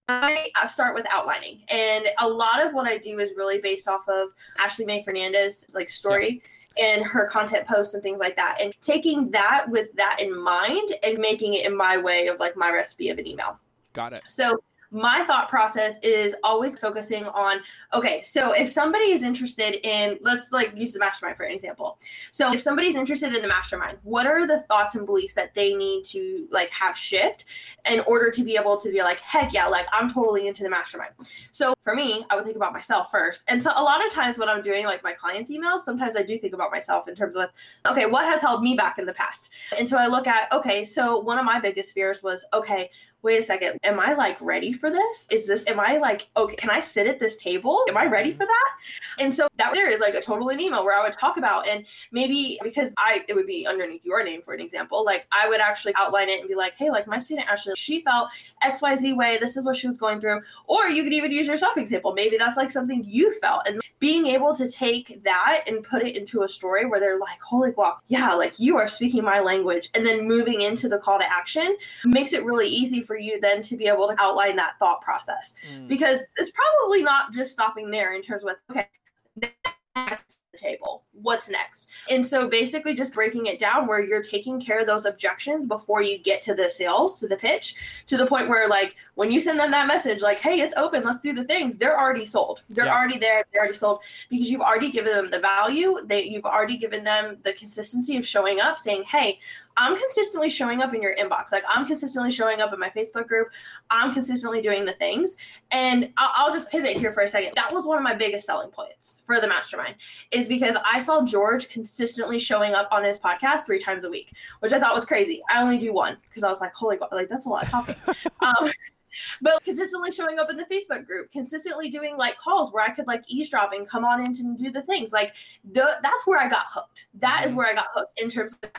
[SPEAKER 2] I start with outlining, and a lot of what I do is really based off of Ashley Mae Fernandez like story. Yeah and her content posts and things like that. And taking that with that in mind and making it in my way of like my recipe of an email.
[SPEAKER 1] Got it.
[SPEAKER 2] So my thought process is always focusing on okay so if somebody is interested in let's like use the mastermind for an example. So if somebody's interested in the mastermind what are the thoughts and beliefs that they need to like have shift in order to be able to be like heck yeah like i'm totally into the mastermind? So for me i would think about myself first. And so a lot of times when i'm doing like my clients emails sometimes i do think about myself in terms of okay what has held me back in the past? And so i look at okay so one of my biggest fears was okay wait a second, am I like ready for this? Is this, am I like, okay, can I sit at this table? Am I ready for that? And so that there is like a total an email where I would talk about, and maybe because I, it would be underneath your name, for an example, like I would actually outline it and be like, hey, like my student actually, she felt XYZ way, this is what she was going through. Or you could even use your self example. Maybe that's like something you felt. And being able to take that and put it into a story where they're like, holy guac, yeah, like you are speaking my language. And then moving into the call to action makes it really easy for you then to be able to outline that thought process mm. because it's probably not just stopping there in terms of okay next table what's next and so basically just breaking it down where you're taking care of those objections before you get to the sales to the pitch to the point where like when you send them that message like hey it's open let's do the things they're already sold they're yeah. already there they're already sold because you've already given them the value they you've already given them the consistency of showing up saying hey I'm consistently showing up in your inbox. Like I'm consistently showing up in my Facebook group. I'm consistently doing the things. And I'll, I'll, just pivot here for a second. That was one of my biggest selling points for the mastermind is because I saw George consistently showing up on his podcast three times a week, which I thought was crazy. I only do one because I was like, holy God, like that's a lot of talking. um, but consistently showing up in the Facebook group, consistently doing like calls where I could like eavesdrop and come on in and do the things. Like the, that's where I got hooked. That is
[SPEAKER 1] Mhm.
[SPEAKER 2] where I got hooked in terms of.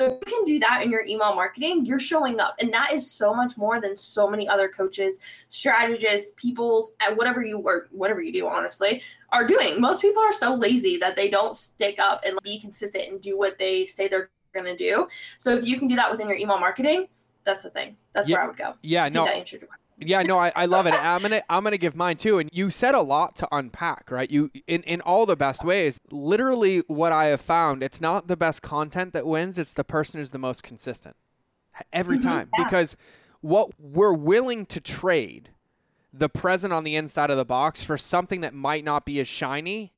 [SPEAKER 2] So if you can do that in your email marketing, you're showing up. And that is so much more than so many other coaches, strategists, people's at whatever you work, whatever you do, honestly, are doing. Most people are so lazy that they don't stick up and be consistent and do what they say they're gonna do. So if you can do that within your email marketing, that's the thing. That's
[SPEAKER 1] Yeah.
[SPEAKER 2] where I would go.
[SPEAKER 1] Yeah, no,
[SPEAKER 2] that answered your question.
[SPEAKER 1] Yeah, no, I, I love it. I'm gonna I'm gonna give mine too. And you said a lot to unpack, right? You in, in all the best ways. Literally what I have found, it's not the best content that wins, it's the person who's the most consistent. Every
[SPEAKER 2] Mhm,
[SPEAKER 1] time.
[SPEAKER 2] yeah.
[SPEAKER 1] Because what we're willing to trade the present on the inside of the box for something that might not be as shiny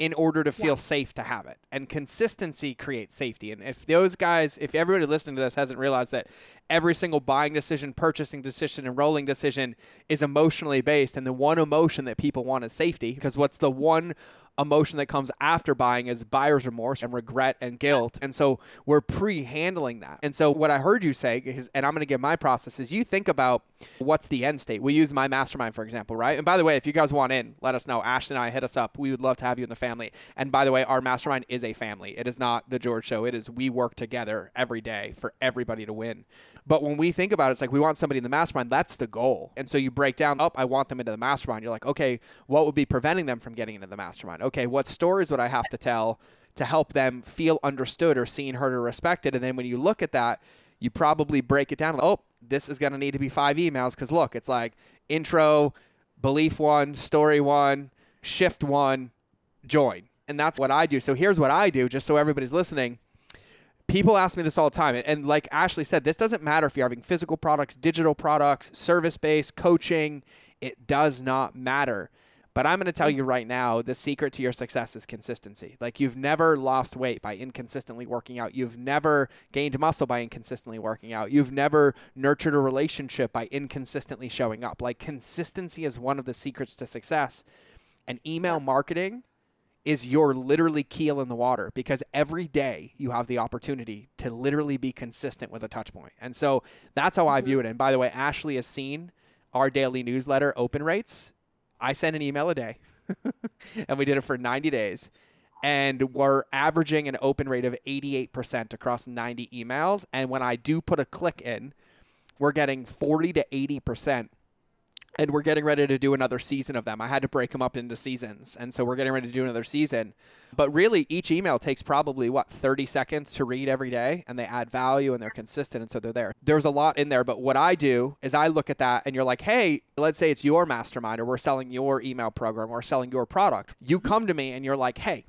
[SPEAKER 1] in order to feel
[SPEAKER 2] Yeah.
[SPEAKER 1] safe to have it. And consistency creates safety. And if those guys, if everybody listening to this hasn't realized that every single buying decision, purchasing decision, enrolling decision is emotionally based, and the one emotion that people want is safety, because what's the one emotion that comes after buying is buyer's remorse and regret and guilt. And so we're pre-handling that. And so what I heard you say is, and I'm going to give my process is you think about what's the end state. We use my mastermind for example, right? And by the way, if you guys want in, let us know. Ashton and I hit us up. We would love to have you in the family. And by the way, our mastermind is a family. It is not the George show. It is we work together every day for everybody to win. But when we think about it, it's like we want somebody in the mastermind. That's the goal. And so you break down, oh, I want them into the mastermind. You're like, okay, what would be preventing them from getting into the mastermind? Okay, what stories would I have to tell to help them feel understood or seen, heard, or respected? And then when you look at that, you probably break it down. Oh, this is going to need to be five emails because look, it's like intro, belief one, story one, shift one, join. And that's what I do. So here's what I do, just so everybody's listening people ask me this all the time and, like ashley said this doesn't matter if you're having physical products digital products service based coaching it does not matter but i'm going to tell mm. you right now the secret to your success is consistency. Like you've never lost weight by inconsistently working out. You've never gained muscle by inconsistently working out. You've never nurtured a relationship by inconsistently showing up. Like consistency is one of the secrets to success. And email marketing is your literally keel in the water because every day you have the opportunity to literally be consistent with a touch point. And so that's how I view mm-hmm. it. And by the way, Ashley has seen our daily newsletter open rates. I send an email a day and we did it for 90 days. And we're averaging an open rate of 88% across 90 emails. And when I do put a click in, we're getting 40 to 80% and we're getting ready to do another season of them. I had to break them up into seasons, and so we're getting ready to do another season. But really, each email takes probably what 30 seconds to read every day, and they add value and they're consistent, and so they're there. There's a lot in there, but what I do is I look at that, and you're like, hey, let's say it's your mastermind, or we're selling your email program, or selling your product. You come to me, and you're like, hey,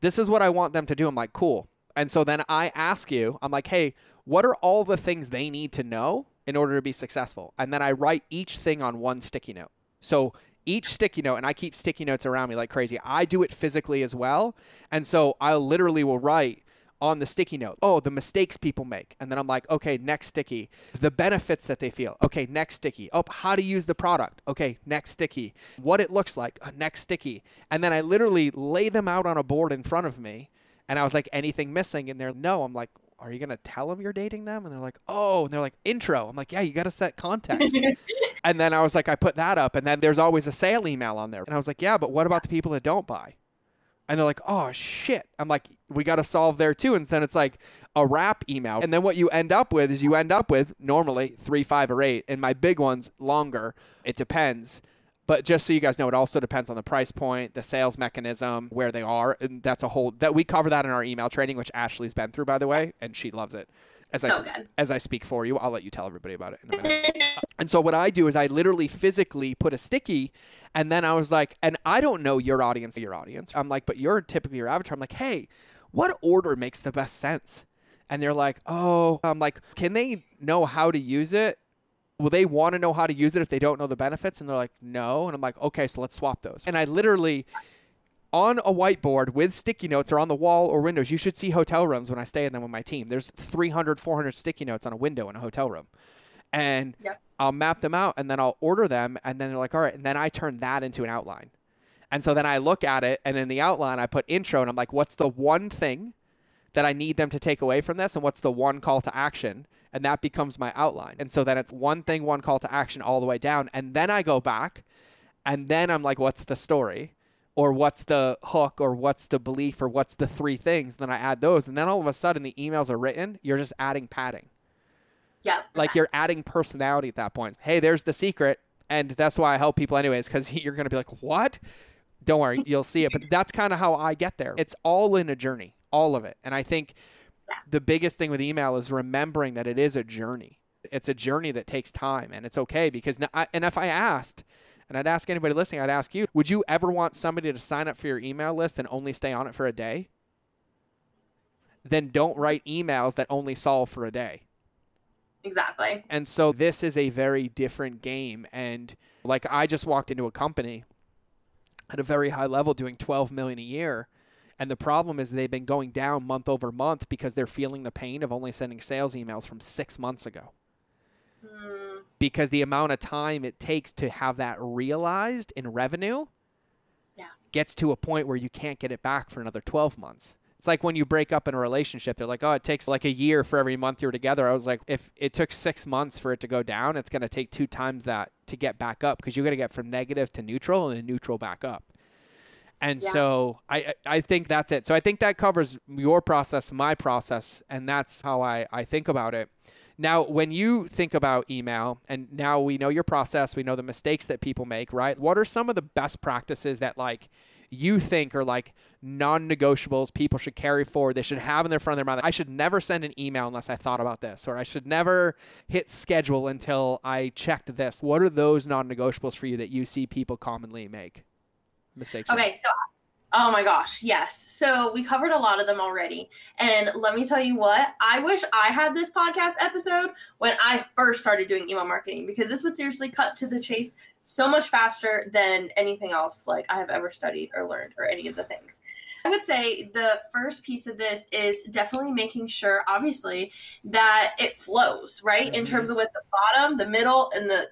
[SPEAKER 1] this is what I want them to do. I'm like, cool. And so then I ask you, I'm like, hey, what are all the things they need to know in order to be successful? And then I write each thing on one sticky note. So each sticky note, and I keep sticky notes around me like crazy. I do it physically as well. And so I literally will write on the sticky note, oh, the mistakes people make. And then I'm like, okay, next sticky. The benefits that they feel. Okay, next sticky. Oh, how to use the product. Okay, next sticky. What it looks like. Uh, next sticky. And then I literally lay them out on a board in front of me. And I was like, anything missing? And they're, no. I'm like, are you going to tell them you're dating them? And they're like, oh. And they're like, intro. I'm like, yeah, you got to set context. and then I was like, I put that up. And then there's always a sale email on there. And I was like, yeah, but what about the people that don't buy? And they're like, oh shit. I'm like, we got to solve there too. And then it's like a wrap email. And then what you end up with is you end up with normally three, five, or eight. And my big ones longer. It depends. But just so you guys know, it also depends on the price point, the sales mechanism, where they are. And that's a whole that we cover that in our email training, which Ashley's been through, by the way, and she loves it. As
[SPEAKER 2] so
[SPEAKER 1] I
[SPEAKER 2] good.
[SPEAKER 1] as I speak for you, I'll let you tell everybody about it in a minute. And so what I do is I literally physically put a sticky and then I was like, and I don't know your audience, your audience. I'm like, but you're typically your avatar. I'm like, hey, what order makes the best sense? And they're like, oh, I'm like, can they know how to use it? Will they want to know how to use it if they don't know the benefits? And they're like, no. And I'm like, okay, so let's swap those. And I literally on a whiteboard with sticky notes or on the wall or windows. You should see hotel rooms when I stay in them with my team. There's 300, 400 sticky notes on a window in a hotel room. And
[SPEAKER 2] Yep.
[SPEAKER 1] I'll map them out and then I'll order them. And then they're like, all right. And then I turn that into an outline. And so then I look at it and in the outline, I put intro and I'm like, what's the one thing that I need them to take away from this? And what's the one call to action? And that becomes my outline. And so then it's one thing, one call to action all the way down. And then I go back and then I'm like, what's the story? Or what's the hook? Or what's the belief? Or what's the three things? Then I add those. And then all of a sudden the emails are written. You're just adding padding.
[SPEAKER 2] Yeah.
[SPEAKER 1] Like you're adding personality at that point. Hey, there's the secret. And that's why I help people anyways, because you're going to be like, what? Don't worry, you'll see it. But that's kind of how I get there. It's all in a journey, all of it. And I think the biggest thing with email is remembering that it is a journey. It's a journey that takes time, and it's okay because, and if I asked, and I'd ask anybody listening, I'd ask you, would you ever want somebody to sign up for your email list and only stay on it for a day? Then don't write emails that only solve for a day.
[SPEAKER 2] Exactly.
[SPEAKER 1] And so this is a very different game. And like I just walked into a company at a very high level doing 12 million a year and the problem is they've been going down month over month because they're feeling the pain of only sending sales emails from six months ago. Mm. Because the amount of time it takes to have that realized in revenue
[SPEAKER 2] yeah.
[SPEAKER 1] gets to a point where you can't get it back for another 12 months. It's like when you break up in a relationship, they're like, oh, it takes like a year for every month you're together. I was like, if it took six months for it to go down, it's going to take two times that to get back up because you got to get from negative to neutral and then neutral back up. And yeah. so I I think that's it. So I think that covers your process, my process, and that's how I, I think about it. Now, when you think about email, and now we know your process, we know the mistakes that people make, right? What are some of the best practices that like you think are like non-negotiables people should carry forward they should have in their front of their mind i should never send an email unless i thought about this or i should never hit schedule until i checked this what are those non-negotiables for you that you see people commonly make mistakes.
[SPEAKER 2] Okay, so oh my gosh, yes. So we covered a lot of them already. And let me tell you what, I wish I had this podcast episode when I first started doing email marketing because this would seriously cut to the chase so much faster than anything else like I have ever studied or learned or any of the things. I would say the first piece of this is definitely making sure, obviously, that it flows, right? Mm-hmm. In terms of with the bottom, the middle, and the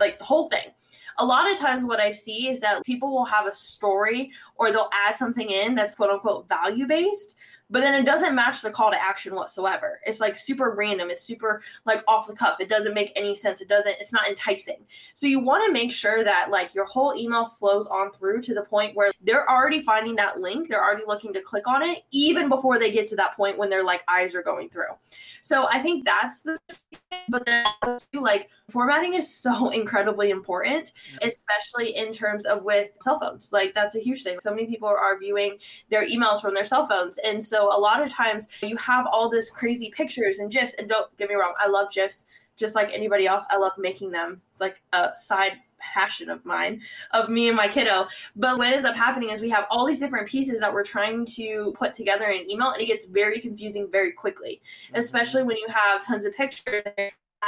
[SPEAKER 2] like the whole thing a lot of times what I see is that people will have a story or they'll add something in that's quote unquote value based, but then it doesn't match the call to action whatsoever. It's like super random. It's super like off the cuff. It doesn't make any sense. It doesn't, it's not enticing. So you want to make sure that like your whole email flows on through to the point where they're already finding that link. They're already looking to click on it even before they get to that point when their like eyes are going through. So I think that's the but then like formatting is so incredibly important, especially in terms of with cell phones. Like that's a huge thing. So many people are viewing their emails from their cell phones. And so a lot of times you have all this crazy pictures and GIFs. And don't get me wrong, I love GIFs just like anybody else. I love making them. It's like a side passion of mine of me and my kiddo. But what ends up happening is we have all these different pieces that we're trying to put together in email and it gets very confusing very quickly, mm-hmm. especially when you have tons of pictures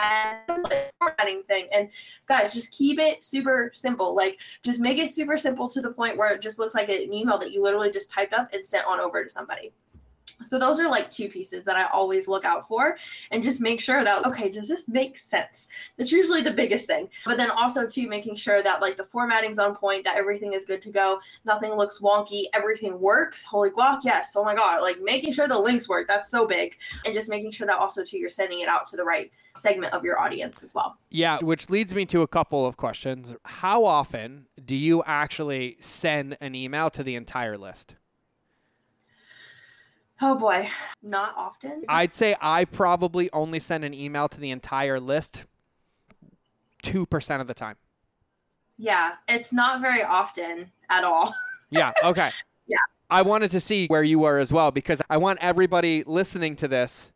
[SPEAKER 2] and formatting thing. And guys, just keep it super simple. Like just make it super simple to the point where it just looks like an email that you literally just typed up and sent on over to somebody. So those are like two pieces that I always look out for and just make sure that okay, does this make sense? That's usually the biggest thing. But then also too making sure that like the formatting's on point, that everything is good to go, nothing looks wonky, everything works. Holy guac, yes. Oh my god, like making sure the links work. That's so big. And just making sure that also too you're sending it out to the right segment of your audience as well.
[SPEAKER 1] Yeah, which leads me to a couple of questions. How often do you actually send an email to the entire list?
[SPEAKER 2] Oh boy, not often.
[SPEAKER 1] I'd say I probably only send an email to the entire list 2% of the time.
[SPEAKER 2] Yeah, it's not very often at all.
[SPEAKER 1] yeah, okay.
[SPEAKER 2] yeah.
[SPEAKER 1] I wanted to see where you were as well because I want everybody listening to this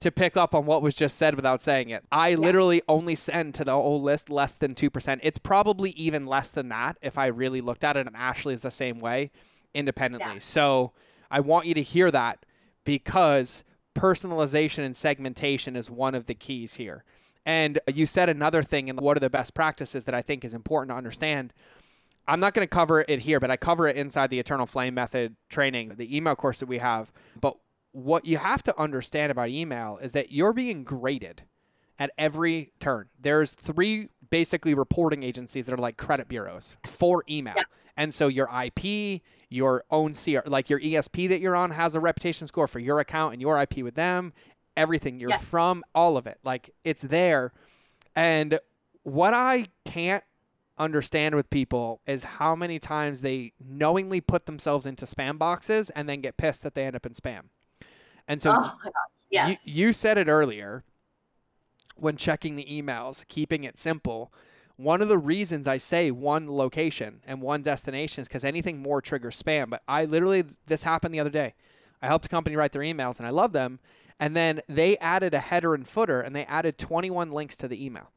[SPEAKER 1] to pick up on what was just said without saying it. I yeah. literally only send to the whole list less than 2%. It's probably even less than that if I really looked at it, and Ashley is the same way independently. Yeah. So I want you to hear that because personalization and segmentation is one of the keys here. And you said another thing in what are the best practices that I think is important to understand. I'm not going to cover it here, but I cover it inside the Eternal Flame Method training, the email course that we have. But what you have to understand about email is that you're being graded at every turn. There's three basically reporting agencies that are like credit bureaus for email. Yeah. And so your IP, your own CR, like your ESP that you're on has a reputation score for your account and your IP with them. everything. You're
[SPEAKER 2] Yeah.
[SPEAKER 1] from all of it. Like it's there. And what I can't understand with people is how many times they knowingly put themselves into spam boxes and then get pissed that they end up in spam. And so
[SPEAKER 2] oh. Yes.
[SPEAKER 1] you, you said it earlier when checking the emails, keeping it simple. One of the reasons I say one location and one destination is because anything more triggers spam. But I literally, this happened the other day. I helped a company write their emails and I love them. And then they added a header and footer and they added 21 links to the email.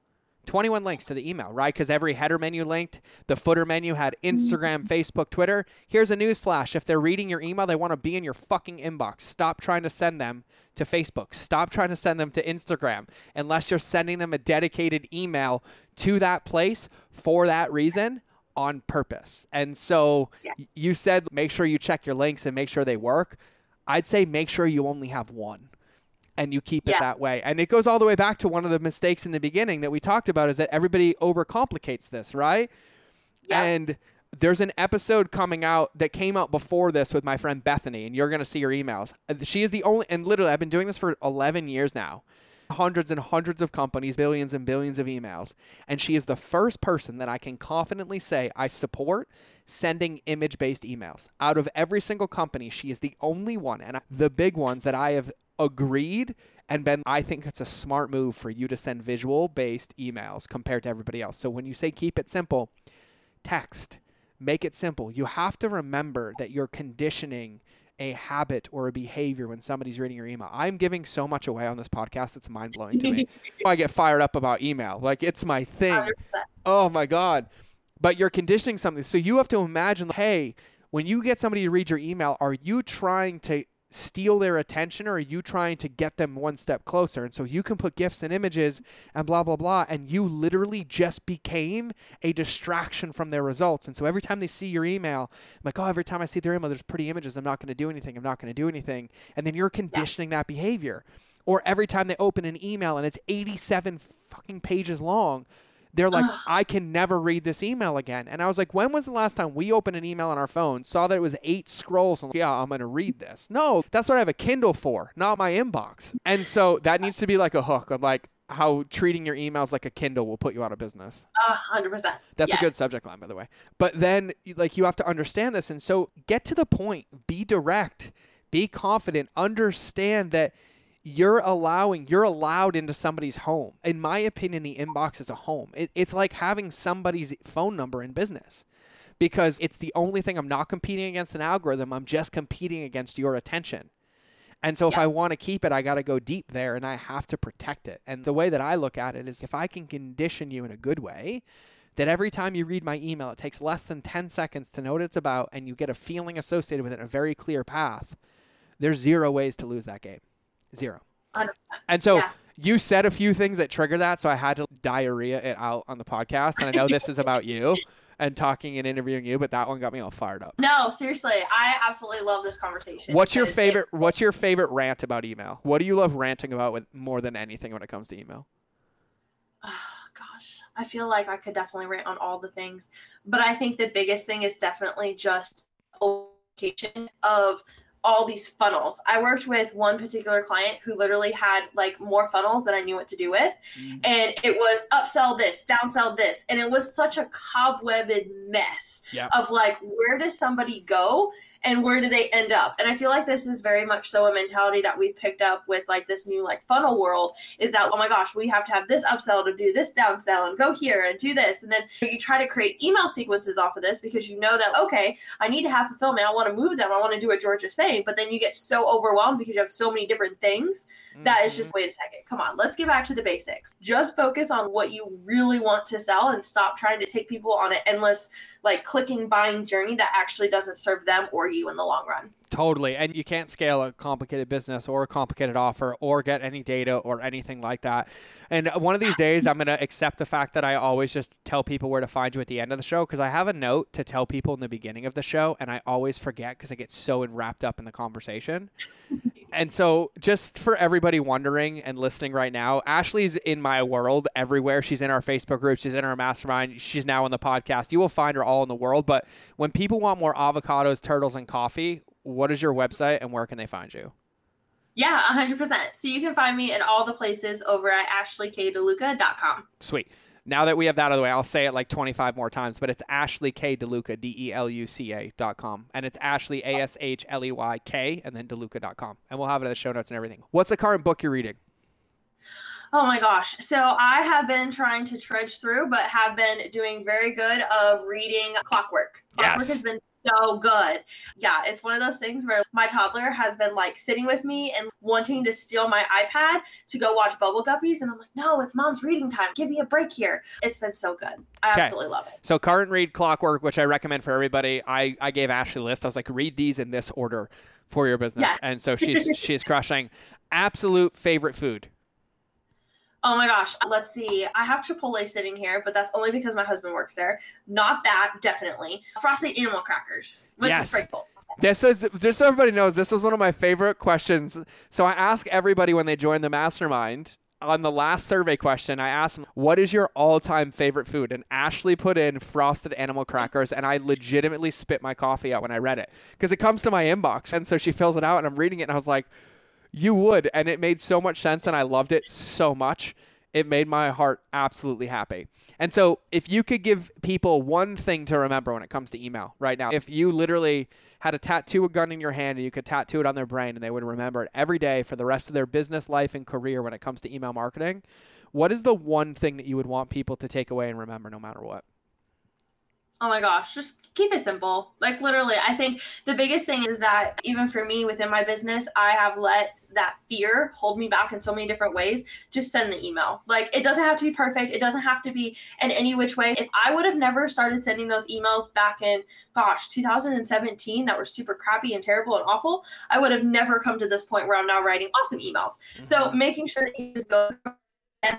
[SPEAKER 1] 21 links to the email, right? Because every header menu linked, the footer menu had Instagram, mm. Facebook, Twitter. Here's a news flash. If they're reading your email, they want to be in your fucking inbox. Stop trying to send them to Facebook. Stop trying to send them to Instagram unless you're sending them a dedicated email to that place for that reason on purpose. And so
[SPEAKER 2] Yeah.
[SPEAKER 1] you said make sure you check your links and make sure they work. I'd say make sure you only have one and you keep it
[SPEAKER 2] Yeah.
[SPEAKER 1] that way. And it goes all the way back to one of the mistakes in the beginning that we talked about is that everybody overcomplicates this, right?
[SPEAKER 2] Yeah.
[SPEAKER 1] And there's an episode coming out that came out before this with my friend Bethany, and you're going to see her emails. Uh, She is the only, and literally, I've been doing this for 11 years now. Hundreds and hundreds of companies, billions and billions of emails. And she is the first person that I can confidently say I support sending image based emails. Out of every single company, she is the only one, and the big ones that I have agreed and been, I think it's a smart move for you to send visual based emails compared to everybody else. So when you say keep it simple, text, make it simple. You have to remember that you're conditioning a habit or a behavior when somebody's reading your email. I'm giving so much away on this podcast, it's mind blowing to me. I get fired up about email. Like it's my thing.
[SPEAKER 2] 100%.
[SPEAKER 1] Oh my God. But you're conditioning something. So you have to imagine, hey, when you get somebody to read your email, are you trying to steal their attention or are you trying to get them one step closer? And so you can put gifts and images and blah, blah, blah. And you literally just became a distraction from their results. And so every time they see your email, I'm like, oh, every time I see their email, there's pretty images. I'm not going to do anything. I'm not going to do anything. And then you're conditioning that behavior. Or every time they open an email and it's 87 fucking pages long, they're like,
[SPEAKER 2] Ugh.
[SPEAKER 1] I can never read this email again. And I was like, when was the last time we opened an email on our phone, saw that it was eight scrolls, and like, yeah, I'm going to read this? No, that's what I have a Kindle for, not my inbox. And so that needs to be like a hook of like how treating your emails like a Kindle will put you out of business.
[SPEAKER 2] Hundred percent.
[SPEAKER 1] That's a good subject line, by the way. But then, like, you have to understand this. And so get to the point, be direct, be confident, understand that you're allowing, you're allowed into somebody's home. In my opinion, the inbox is a home. It, it's like having somebody's phone number in business because it's the only thing I'm not competing against an algorithm. I'm just competing against your attention. And so if
[SPEAKER 2] Yeah.
[SPEAKER 1] I want to keep it, I got to go deep there and I have to protect it. And the way that I look at it is if I can condition you in a good way, that every time you read my email, it takes less than 10 seconds to know what it's about and you get a feeling associated with it, a very clear path, there's zero ways to lose that game. Zero.
[SPEAKER 2] 100%.
[SPEAKER 1] And so
[SPEAKER 2] Yeah.
[SPEAKER 1] you said a few things that trigger that, so I had to diarrhea it out on the podcast. And I know this is about you and talking and interviewing you, but that one got me all fired up.
[SPEAKER 2] No, seriously, I absolutely love this conversation.
[SPEAKER 1] What's your
[SPEAKER 2] because it-
[SPEAKER 1] favorite what's your favorite rant about email? What do you love ranting about with more than anything when it comes to email?
[SPEAKER 2] Oh, gosh, I feel like I could definitely rant on all the things, but I think the biggest thing is definitely just location of all these funnels. I worked with one particular client who literally had like more funnels than I knew what to do with. Mm. And it was upsell this, downsell this. And it was such a cobwebbed mess
[SPEAKER 1] Yeah.
[SPEAKER 2] of like, where does somebody go and where do they end up? And I feel like this is very much so a mentality that we've picked up with like this new like funnel world is that, oh my gosh, we have to have this upsell to do this downsell and go here and do this. And then you try to create email sequences off of this because you know that, okay, I need to have fulfillment. I want to move them. I want to do what George is saying. But then you get so overwhelmed because you have so many different things that is just mm-hmm. wait a second come on let's get back to the basics just focus on what you really want to sell and stop trying to take people on an endless like clicking buying journey that actually doesn't serve them or you in the long run
[SPEAKER 1] Totally. And you can't scale a complicated business or a complicated offer or get any data or anything like that. And one of these days, I'm going to accept the fact that I always just tell people where to find you at the end of the show because I have a note to tell people in the beginning of the show and I always forget because I get so wrapped up in the conversation. And so, just for everybody wondering and listening right now, Ashley's in my world everywhere. She's in our Facebook group, she's in our mastermind, she's now on the podcast. You will find her all in the world. But when people want more avocados, turtles, and coffee, what is your website and where can they find you?
[SPEAKER 2] Yeah, 100%. So you can find me at all the places over at ashleykdeluca.com.
[SPEAKER 1] Sweet. Now that we have that out of the way, I'll say it like 25 more times, but it's Ashley K. DeLuca, D E L U C A dot com. And it's Ashley, A S H L E Y K, and then DeLuca.com. And we'll have it in the show notes and everything. What's the current book you're reading?
[SPEAKER 2] Oh my gosh. So I have been trying to trudge through, but have been doing very good of reading Clockwork. Clockwork
[SPEAKER 1] Yes.
[SPEAKER 2] has been so good. Yeah, it's one of those things where my toddler has been like sitting with me and wanting to steal my iPad to go watch Bubble Guppies. And I'm like, no, it's mom's reading time. Give me a break here. It's been so good. I
[SPEAKER 1] Okay.
[SPEAKER 2] absolutely love it.
[SPEAKER 1] So current read Clockwork, which I recommend for everybody. I, I gave Ashley a list. I was like, read these in this order for your business. And so she's she's crushing. Absolute favorite food.
[SPEAKER 2] Oh my gosh. Uh, let's see. I have Chipotle sitting here, but that's only because my husband works there. Not that, definitely. Frosted animal crackers with
[SPEAKER 1] Yes.
[SPEAKER 2] the sprinkle.
[SPEAKER 1] This is just so everybody knows. This was one of my favorite questions. So I ask everybody when they join the mastermind. On the last survey question, I asked them, "What is your all-time favorite food?" And Ashley put in frosted animal crackers, and I legitimately spit my coffee out when I read it because it comes to my inbox, and so she fills it out, and I'm reading it, and I was like, "You would," and it made so much sense, and I loved it so much. It made my heart absolutely happy. And so, if you could give people one thing to remember when it comes to email right now, if you literally had a tattoo a gun in your hand and you could tattoo it on their brain and they would remember it every day for the rest of their business life and career when it comes to email marketing, what is the one thing that you would want people to take away and remember no matter what?
[SPEAKER 2] Oh my gosh, just keep it simple. Like literally, I think the biggest thing is that even for me within my business, I have let that fear hold me back in so many different ways. Just send the email. Like it doesn't have to be perfect. It doesn't have to be in any which way. If I would have never started sending those emails back in gosh, 2017 that were super crappy and terrible and awful, I would have never come to this point where I'm now writing awesome emails. So mm-hmm. making sure that you just go and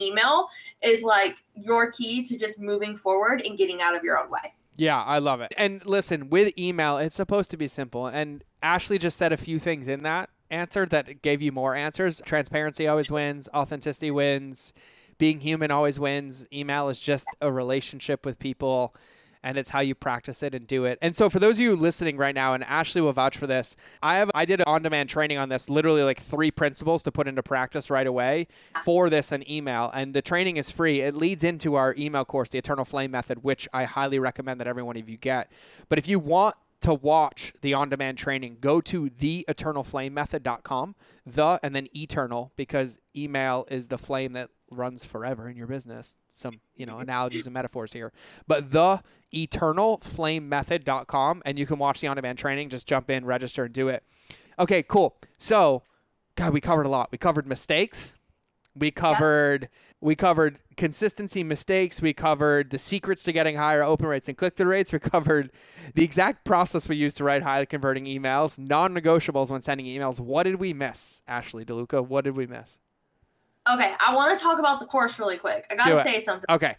[SPEAKER 2] email is like your key to just moving forward and getting out of your own way.
[SPEAKER 1] Yeah, I love it. And listen, with email, it's supposed to be simple. And Ashley just said a few things in that answer that gave you more answers. Transparency always wins, authenticity wins, being human always wins. Email is just a relationship with people. And it's how you practice it and do it. And so, for those of you listening right now, and Ashley will vouch for this, I have I did an on-demand training on this, literally like three principles to put into practice right away for this and email. And the training is free. It leads into our email course, the Eternal Flame Method, which I highly recommend that every one of you get. But if you want to watch the on-demand training, go to theeternalflamemethod.com, the and then eternal because email is the flame that runs forever in your business. Some, you know, analogies and metaphors here. But the eternalflamemethod.com and you can watch the on-demand training, just jump in, register and do it. Okay, cool. So, god, we covered a lot. We covered mistakes. We covered we covered consistency mistakes. We covered the secrets to getting higher open rates and click through rates. We covered the exact process we use to write highly converting emails, non negotiables when sending emails. What did we miss, Ashley DeLuca? What did we miss?
[SPEAKER 2] Okay, I want to talk about the course really quick. I
[SPEAKER 1] gotta
[SPEAKER 2] say something.
[SPEAKER 1] Okay.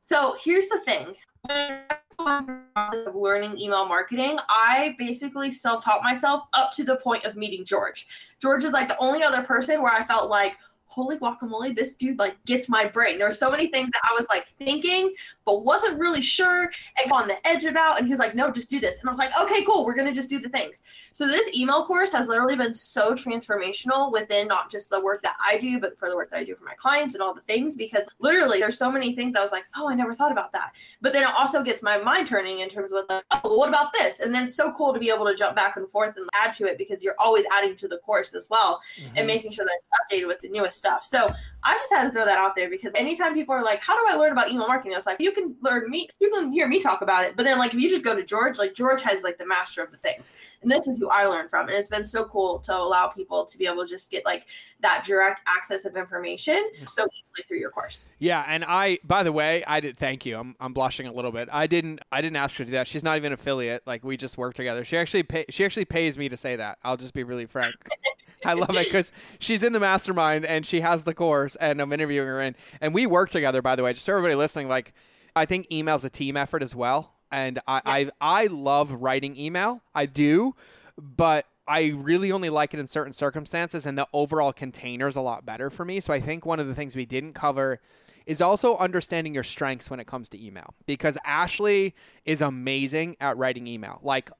[SPEAKER 2] So here's the thing. When I was in the process of learning email marketing, I basically self-taught myself up to the point of meeting George. George is like the only other person where I felt like, holy guacamole, this dude like gets my brain. There were so many things that I was like thinking, but wasn't really sure and on the edge about. And he was like, no, just do this. And I was like, okay, cool. We're gonna just do the things. So this email course has literally been so transformational within not just the work that I do, but for the work that I do for my clients and all the things. Because literally, there's so many things I was like, oh, I never thought about that. But then it also gets my mind turning in terms of like, oh, well, what about this? And then it's so cool to be able to jump back and forth and add to it because you're always adding to the course as well and mm-hmm. making sure that it's updated with the newest stuff. So I just had to throw that out there because anytime people are like, "How do I learn about email marketing?" I was like, "You can learn me. You can hear me talk about it." But then, like, if you just go to George, like George has like the master of the things, and this is who I learned from. And it's been so cool to allow people to be able to just get like that direct access of information so easily through your course.
[SPEAKER 1] Yeah, and I by the way, I did thank you. I'm I'm blushing a little bit. I didn't I didn't ask her to do that. She's not even an affiliate. Like we just work together. She actually pay, she actually pays me to say that. I'll just be really frank. I love it because she's in the mastermind and she has the course and I'm interviewing her in and we work together by the way, just so everybody listening, like I think email's a team effort as well. And I, I I love writing email. I do, but I really only like it in certain circumstances, and the overall container is a lot better for me. So I think one of the things we didn't cover is also understanding your strengths when it comes to email because Ashley is amazing at writing email. Like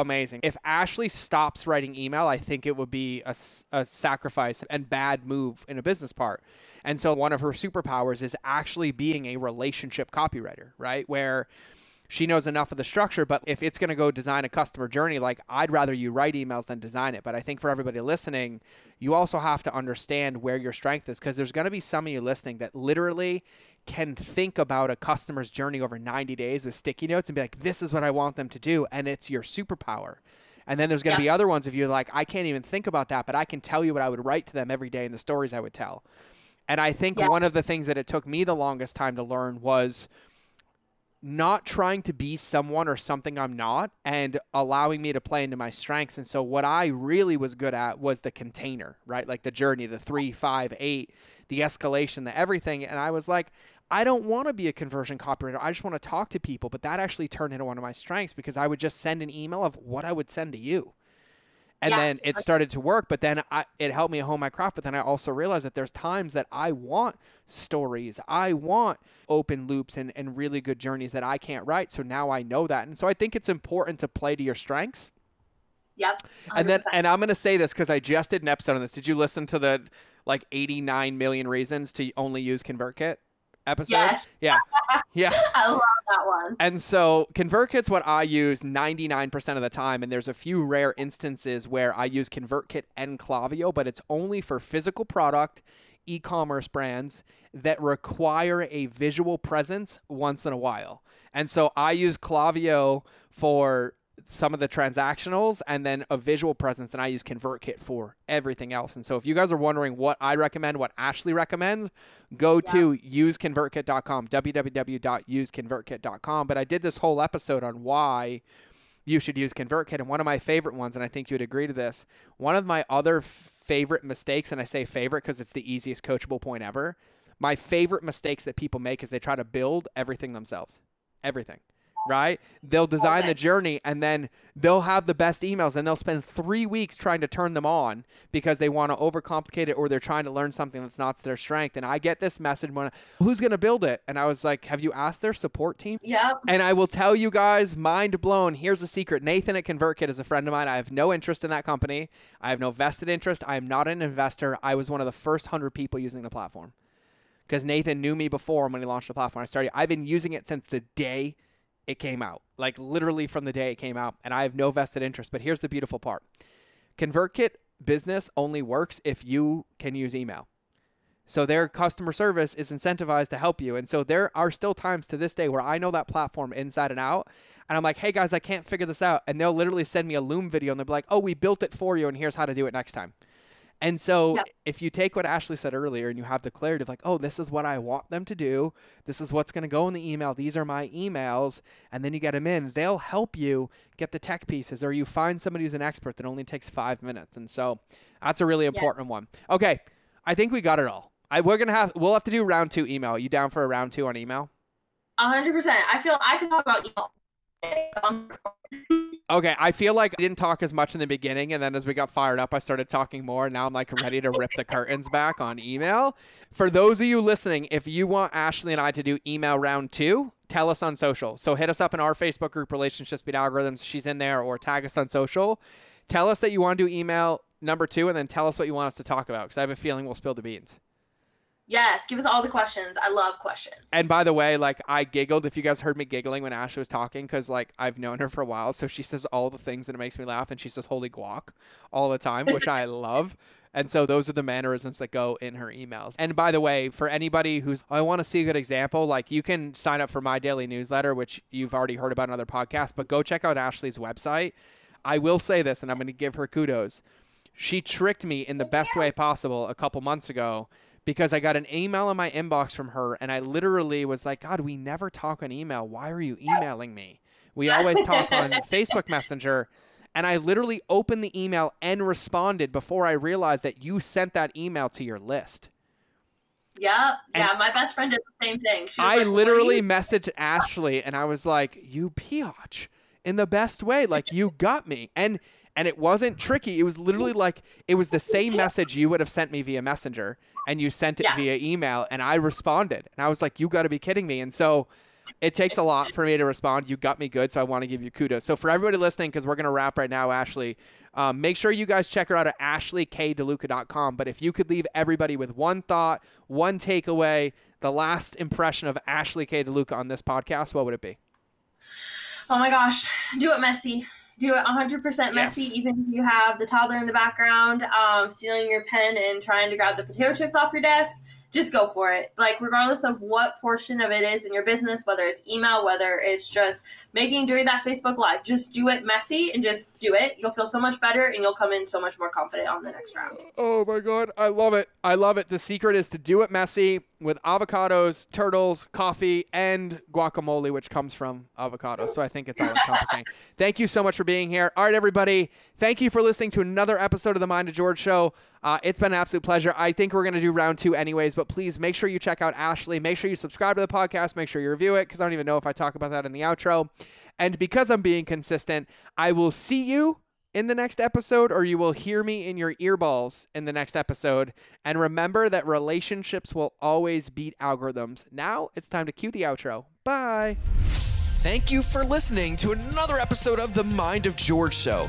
[SPEAKER 1] amazing. If Ashley stops writing email, I think it would be a, a, sacrifice and bad move in a business part. And so one of her superpowers is actually being a relationship copywriter, right? Where she knows enough of the structure. But if it's going to go design a customer journey, like I'd rather you write emails than design it. But I think for everybody listening, you also have to understand where your strength is because there's going to be some of you listening that literally can think about a customer's journey over 90 days with sticky notes and be like, this is what I want them to do. And it's your superpower. And then there's going to yeah. be other ones of you like, I can't even think about that, but I can tell you what I would write to them every day in the stories I would tell. And I think yeah. one of the things that it took me the longest time to learn was not trying to be someone or something I'm not and allowing me to play into my strengths. And so what I really was good at was the container, right? Like the journey, the three, five, eight, the escalation, the everything. And I was like, I don't want to be a conversion copywriter. I just want to talk to people. But that actually turned into one of my strengths because I would just send an email of what I would send to you and yeah. then it started to work but then I, it helped me hone my craft but then i also realized that there's times that i want stories. I want open loops and, and really good journeys that i can't write so now i know that. And so i think it's important to play to your strengths.
[SPEAKER 2] Yep
[SPEAKER 1] 100%. and then and i'm going to say this because i just did an episode on this. Did you listen to the like 89 million reasons to only use convertkit episode.
[SPEAKER 2] Yes.
[SPEAKER 1] Yeah. Yeah.
[SPEAKER 2] I love that one.
[SPEAKER 1] And so ConvertKit's what I use 99% of the time. And there's a few rare instances where I use ConvertKit and Klaviyo, but it's only for physical product e commerce brands that require a visual presence once in a while. And so I use Klaviyo for some of the transactionals and then a visual presence and I use ConvertKit for everything else. And so if you guys are wondering what I recommend, what Ashley recommends, go yeah. to useconvertkit.com, www.useconvertkit.com. But I did this whole episode on why you should use ConvertKit and one of my favorite ones and I think you would agree to this. One of my other favorite mistakes and I say favorite because it's the easiest coachable point ever. My favorite mistakes that people make is they try to build everything themselves. Everything right? They'll design the journey and then they'll have the best emails and they'll spend three weeks trying to turn them on because they want to overcomplicate it or they're trying to learn something that's not their strength. And I get this message when, who's going to build it? And I was like, have you asked their support team?
[SPEAKER 2] Yeah.
[SPEAKER 1] And I will tell you guys, mind blown. Here's a secret Nathan at ConvertKit is a friend of mine. I have no interest in that company, I have no vested interest. I am not an investor. I was one of the first 100 people using the platform because Nathan knew me before when he launched the platform. I started, I've been using it since the day it came out, like literally from the day it came out, and I have no vested interest. But here's the beautiful part ConvertKit business only works if you can use email. So their customer service is incentivized to help you. And so there are still times to this day where I know that platform inside and out. And I'm like, hey guys, I can't figure this out. And they'll literally send me a Loom video and they'll be like, oh, we built it for you and here's how to do it next time. And so if you take what Ashley said earlier and you have the clarity of like, oh, this is what I want them to do, this is what's going to go in the email, these are my emails, and then you get them in, they'll help you get the tech pieces or you find somebody who's an expert that only takes five minutes. And so that's a really important one. Okay. I think we got it all. I, we're going to have, we'll have to do round two email. You down for a round two on email?
[SPEAKER 2] hundred percent. I feel I can talk about email
[SPEAKER 1] Okay, I feel like I didn't talk as much in the beginning, and then as we got fired up, I started talking more. Now I'm like ready to rip the curtains back on email. For those of you listening, if you want Ashley and I to do email round two, tell us on social. So hit us up in our Facebook group, Relationships Beat Algorithms. She's in there, or tag us on social. Tell us that you want to do email number two, and then tell us what you want us to talk about, because I have a feeling we'll spill the beans.
[SPEAKER 2] Yes, give us all the questions. I love questions.
[SPEAKER 1] And by the way, like I giggled if you guys heard me giggling when Ashley was talking because like I've known her for a while, so she says all the things that it makes me laugh, and she says "holy guac" all the time, which I love. And so those are the mannerisms that go in her emails. And by the way, for anybody who's I want to see a good example, like you can sign up for my daily newsletter, which you've already heard about in other podcasts, but go check out Ashley's website. I will say this, and I'm going to give her kudos. She tricked me in the best way possible a couple months ago because I got an email in my inbox from her and I literally was like, God, we never talk on email. Why are you emailing me? We always talk on Facebook Messenger. And I literally opened the email and responded before I realized that you sent that email to your list.
[SPEAKER 2] Yeah, and yeah. My best friend did the same thing.
[SPEAKER 1] I like, literally messaged Ashley and I was like, "You biatch," in the best way. Like you got me, and and it wasn't tricky. It was literally like it was the same message you would have sent me via Messenger, and you sent it yeah. via email and I responded and I was like, you got to be kidding me. And so it takes a lot for me to respond. You got me good, so I want to give you kudos. So for everybody listening, because we're gonna wrap right now, Ashley, um, make sure you guys check her out at ashleykdeluca.com. But if you could leave everybody with one thought, one takeaway, the last impression of Ashley K. DeLuca on this podcast, what would it be?
[SPEAKER 2] Oh my gosh, do it messy. Do it 100% messy, yes. even if you have the toddler in the background um, stealing your pen and trying to grab the potato chips off your desk just go for it. Like regardless of what portion of it is in your business, whether it's email, whether it's just making doing that Facebook live, just do it messy and just do it. You'll feel so much better and you'll come in so much more confident on the next round.
[SPEAKER 1] Oh my god, I love it. I love it. The secret is to do it messy with avocados, turtles, coffee, and guacamole, which comes from avocados. So I think it's all encompassing. thank you so much for being here. All right, everybody. Thank you for listening to another episode of the Mind of George show. Uh, it's been an absolute pleasure. I think we're going to do round two anyways, but please make sure you check out Ashley. Make sure you subscribe to the podcast. Make sure you review it because I don't even know if I talk about that in the outro. And because I'm being consistent, I will see you in the next episode or you will hear me in your earballs in the next episode. And remember that relationships will always beat algorithms. Now it's time to cue the outro. Bye.
[SPEAKER 3] Thank you for listening to another episode of The Mind of George Show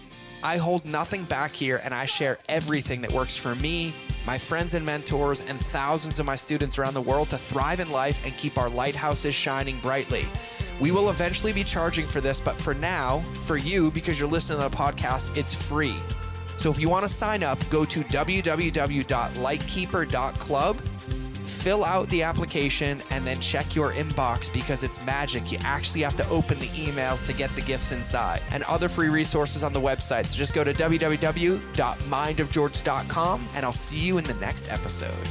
[SPEAKER 3] I hold nothing back here and I share everything that works for me, my friends and mentors, and thousands of my students around the world to thrive in life and keep our lighthouses shining brightly. We will eventually be charging for this, but for now, for you, because you're listening to the podcast, it's free. So if you want to sign up, go to www.lightkeeper.club fill out the application and then check your inbox because it's magic. You actually have to open the emails to get the gifts inside and other free resources on the website. So just go to www.mindofgeorge.com and I'll see you in the next episode.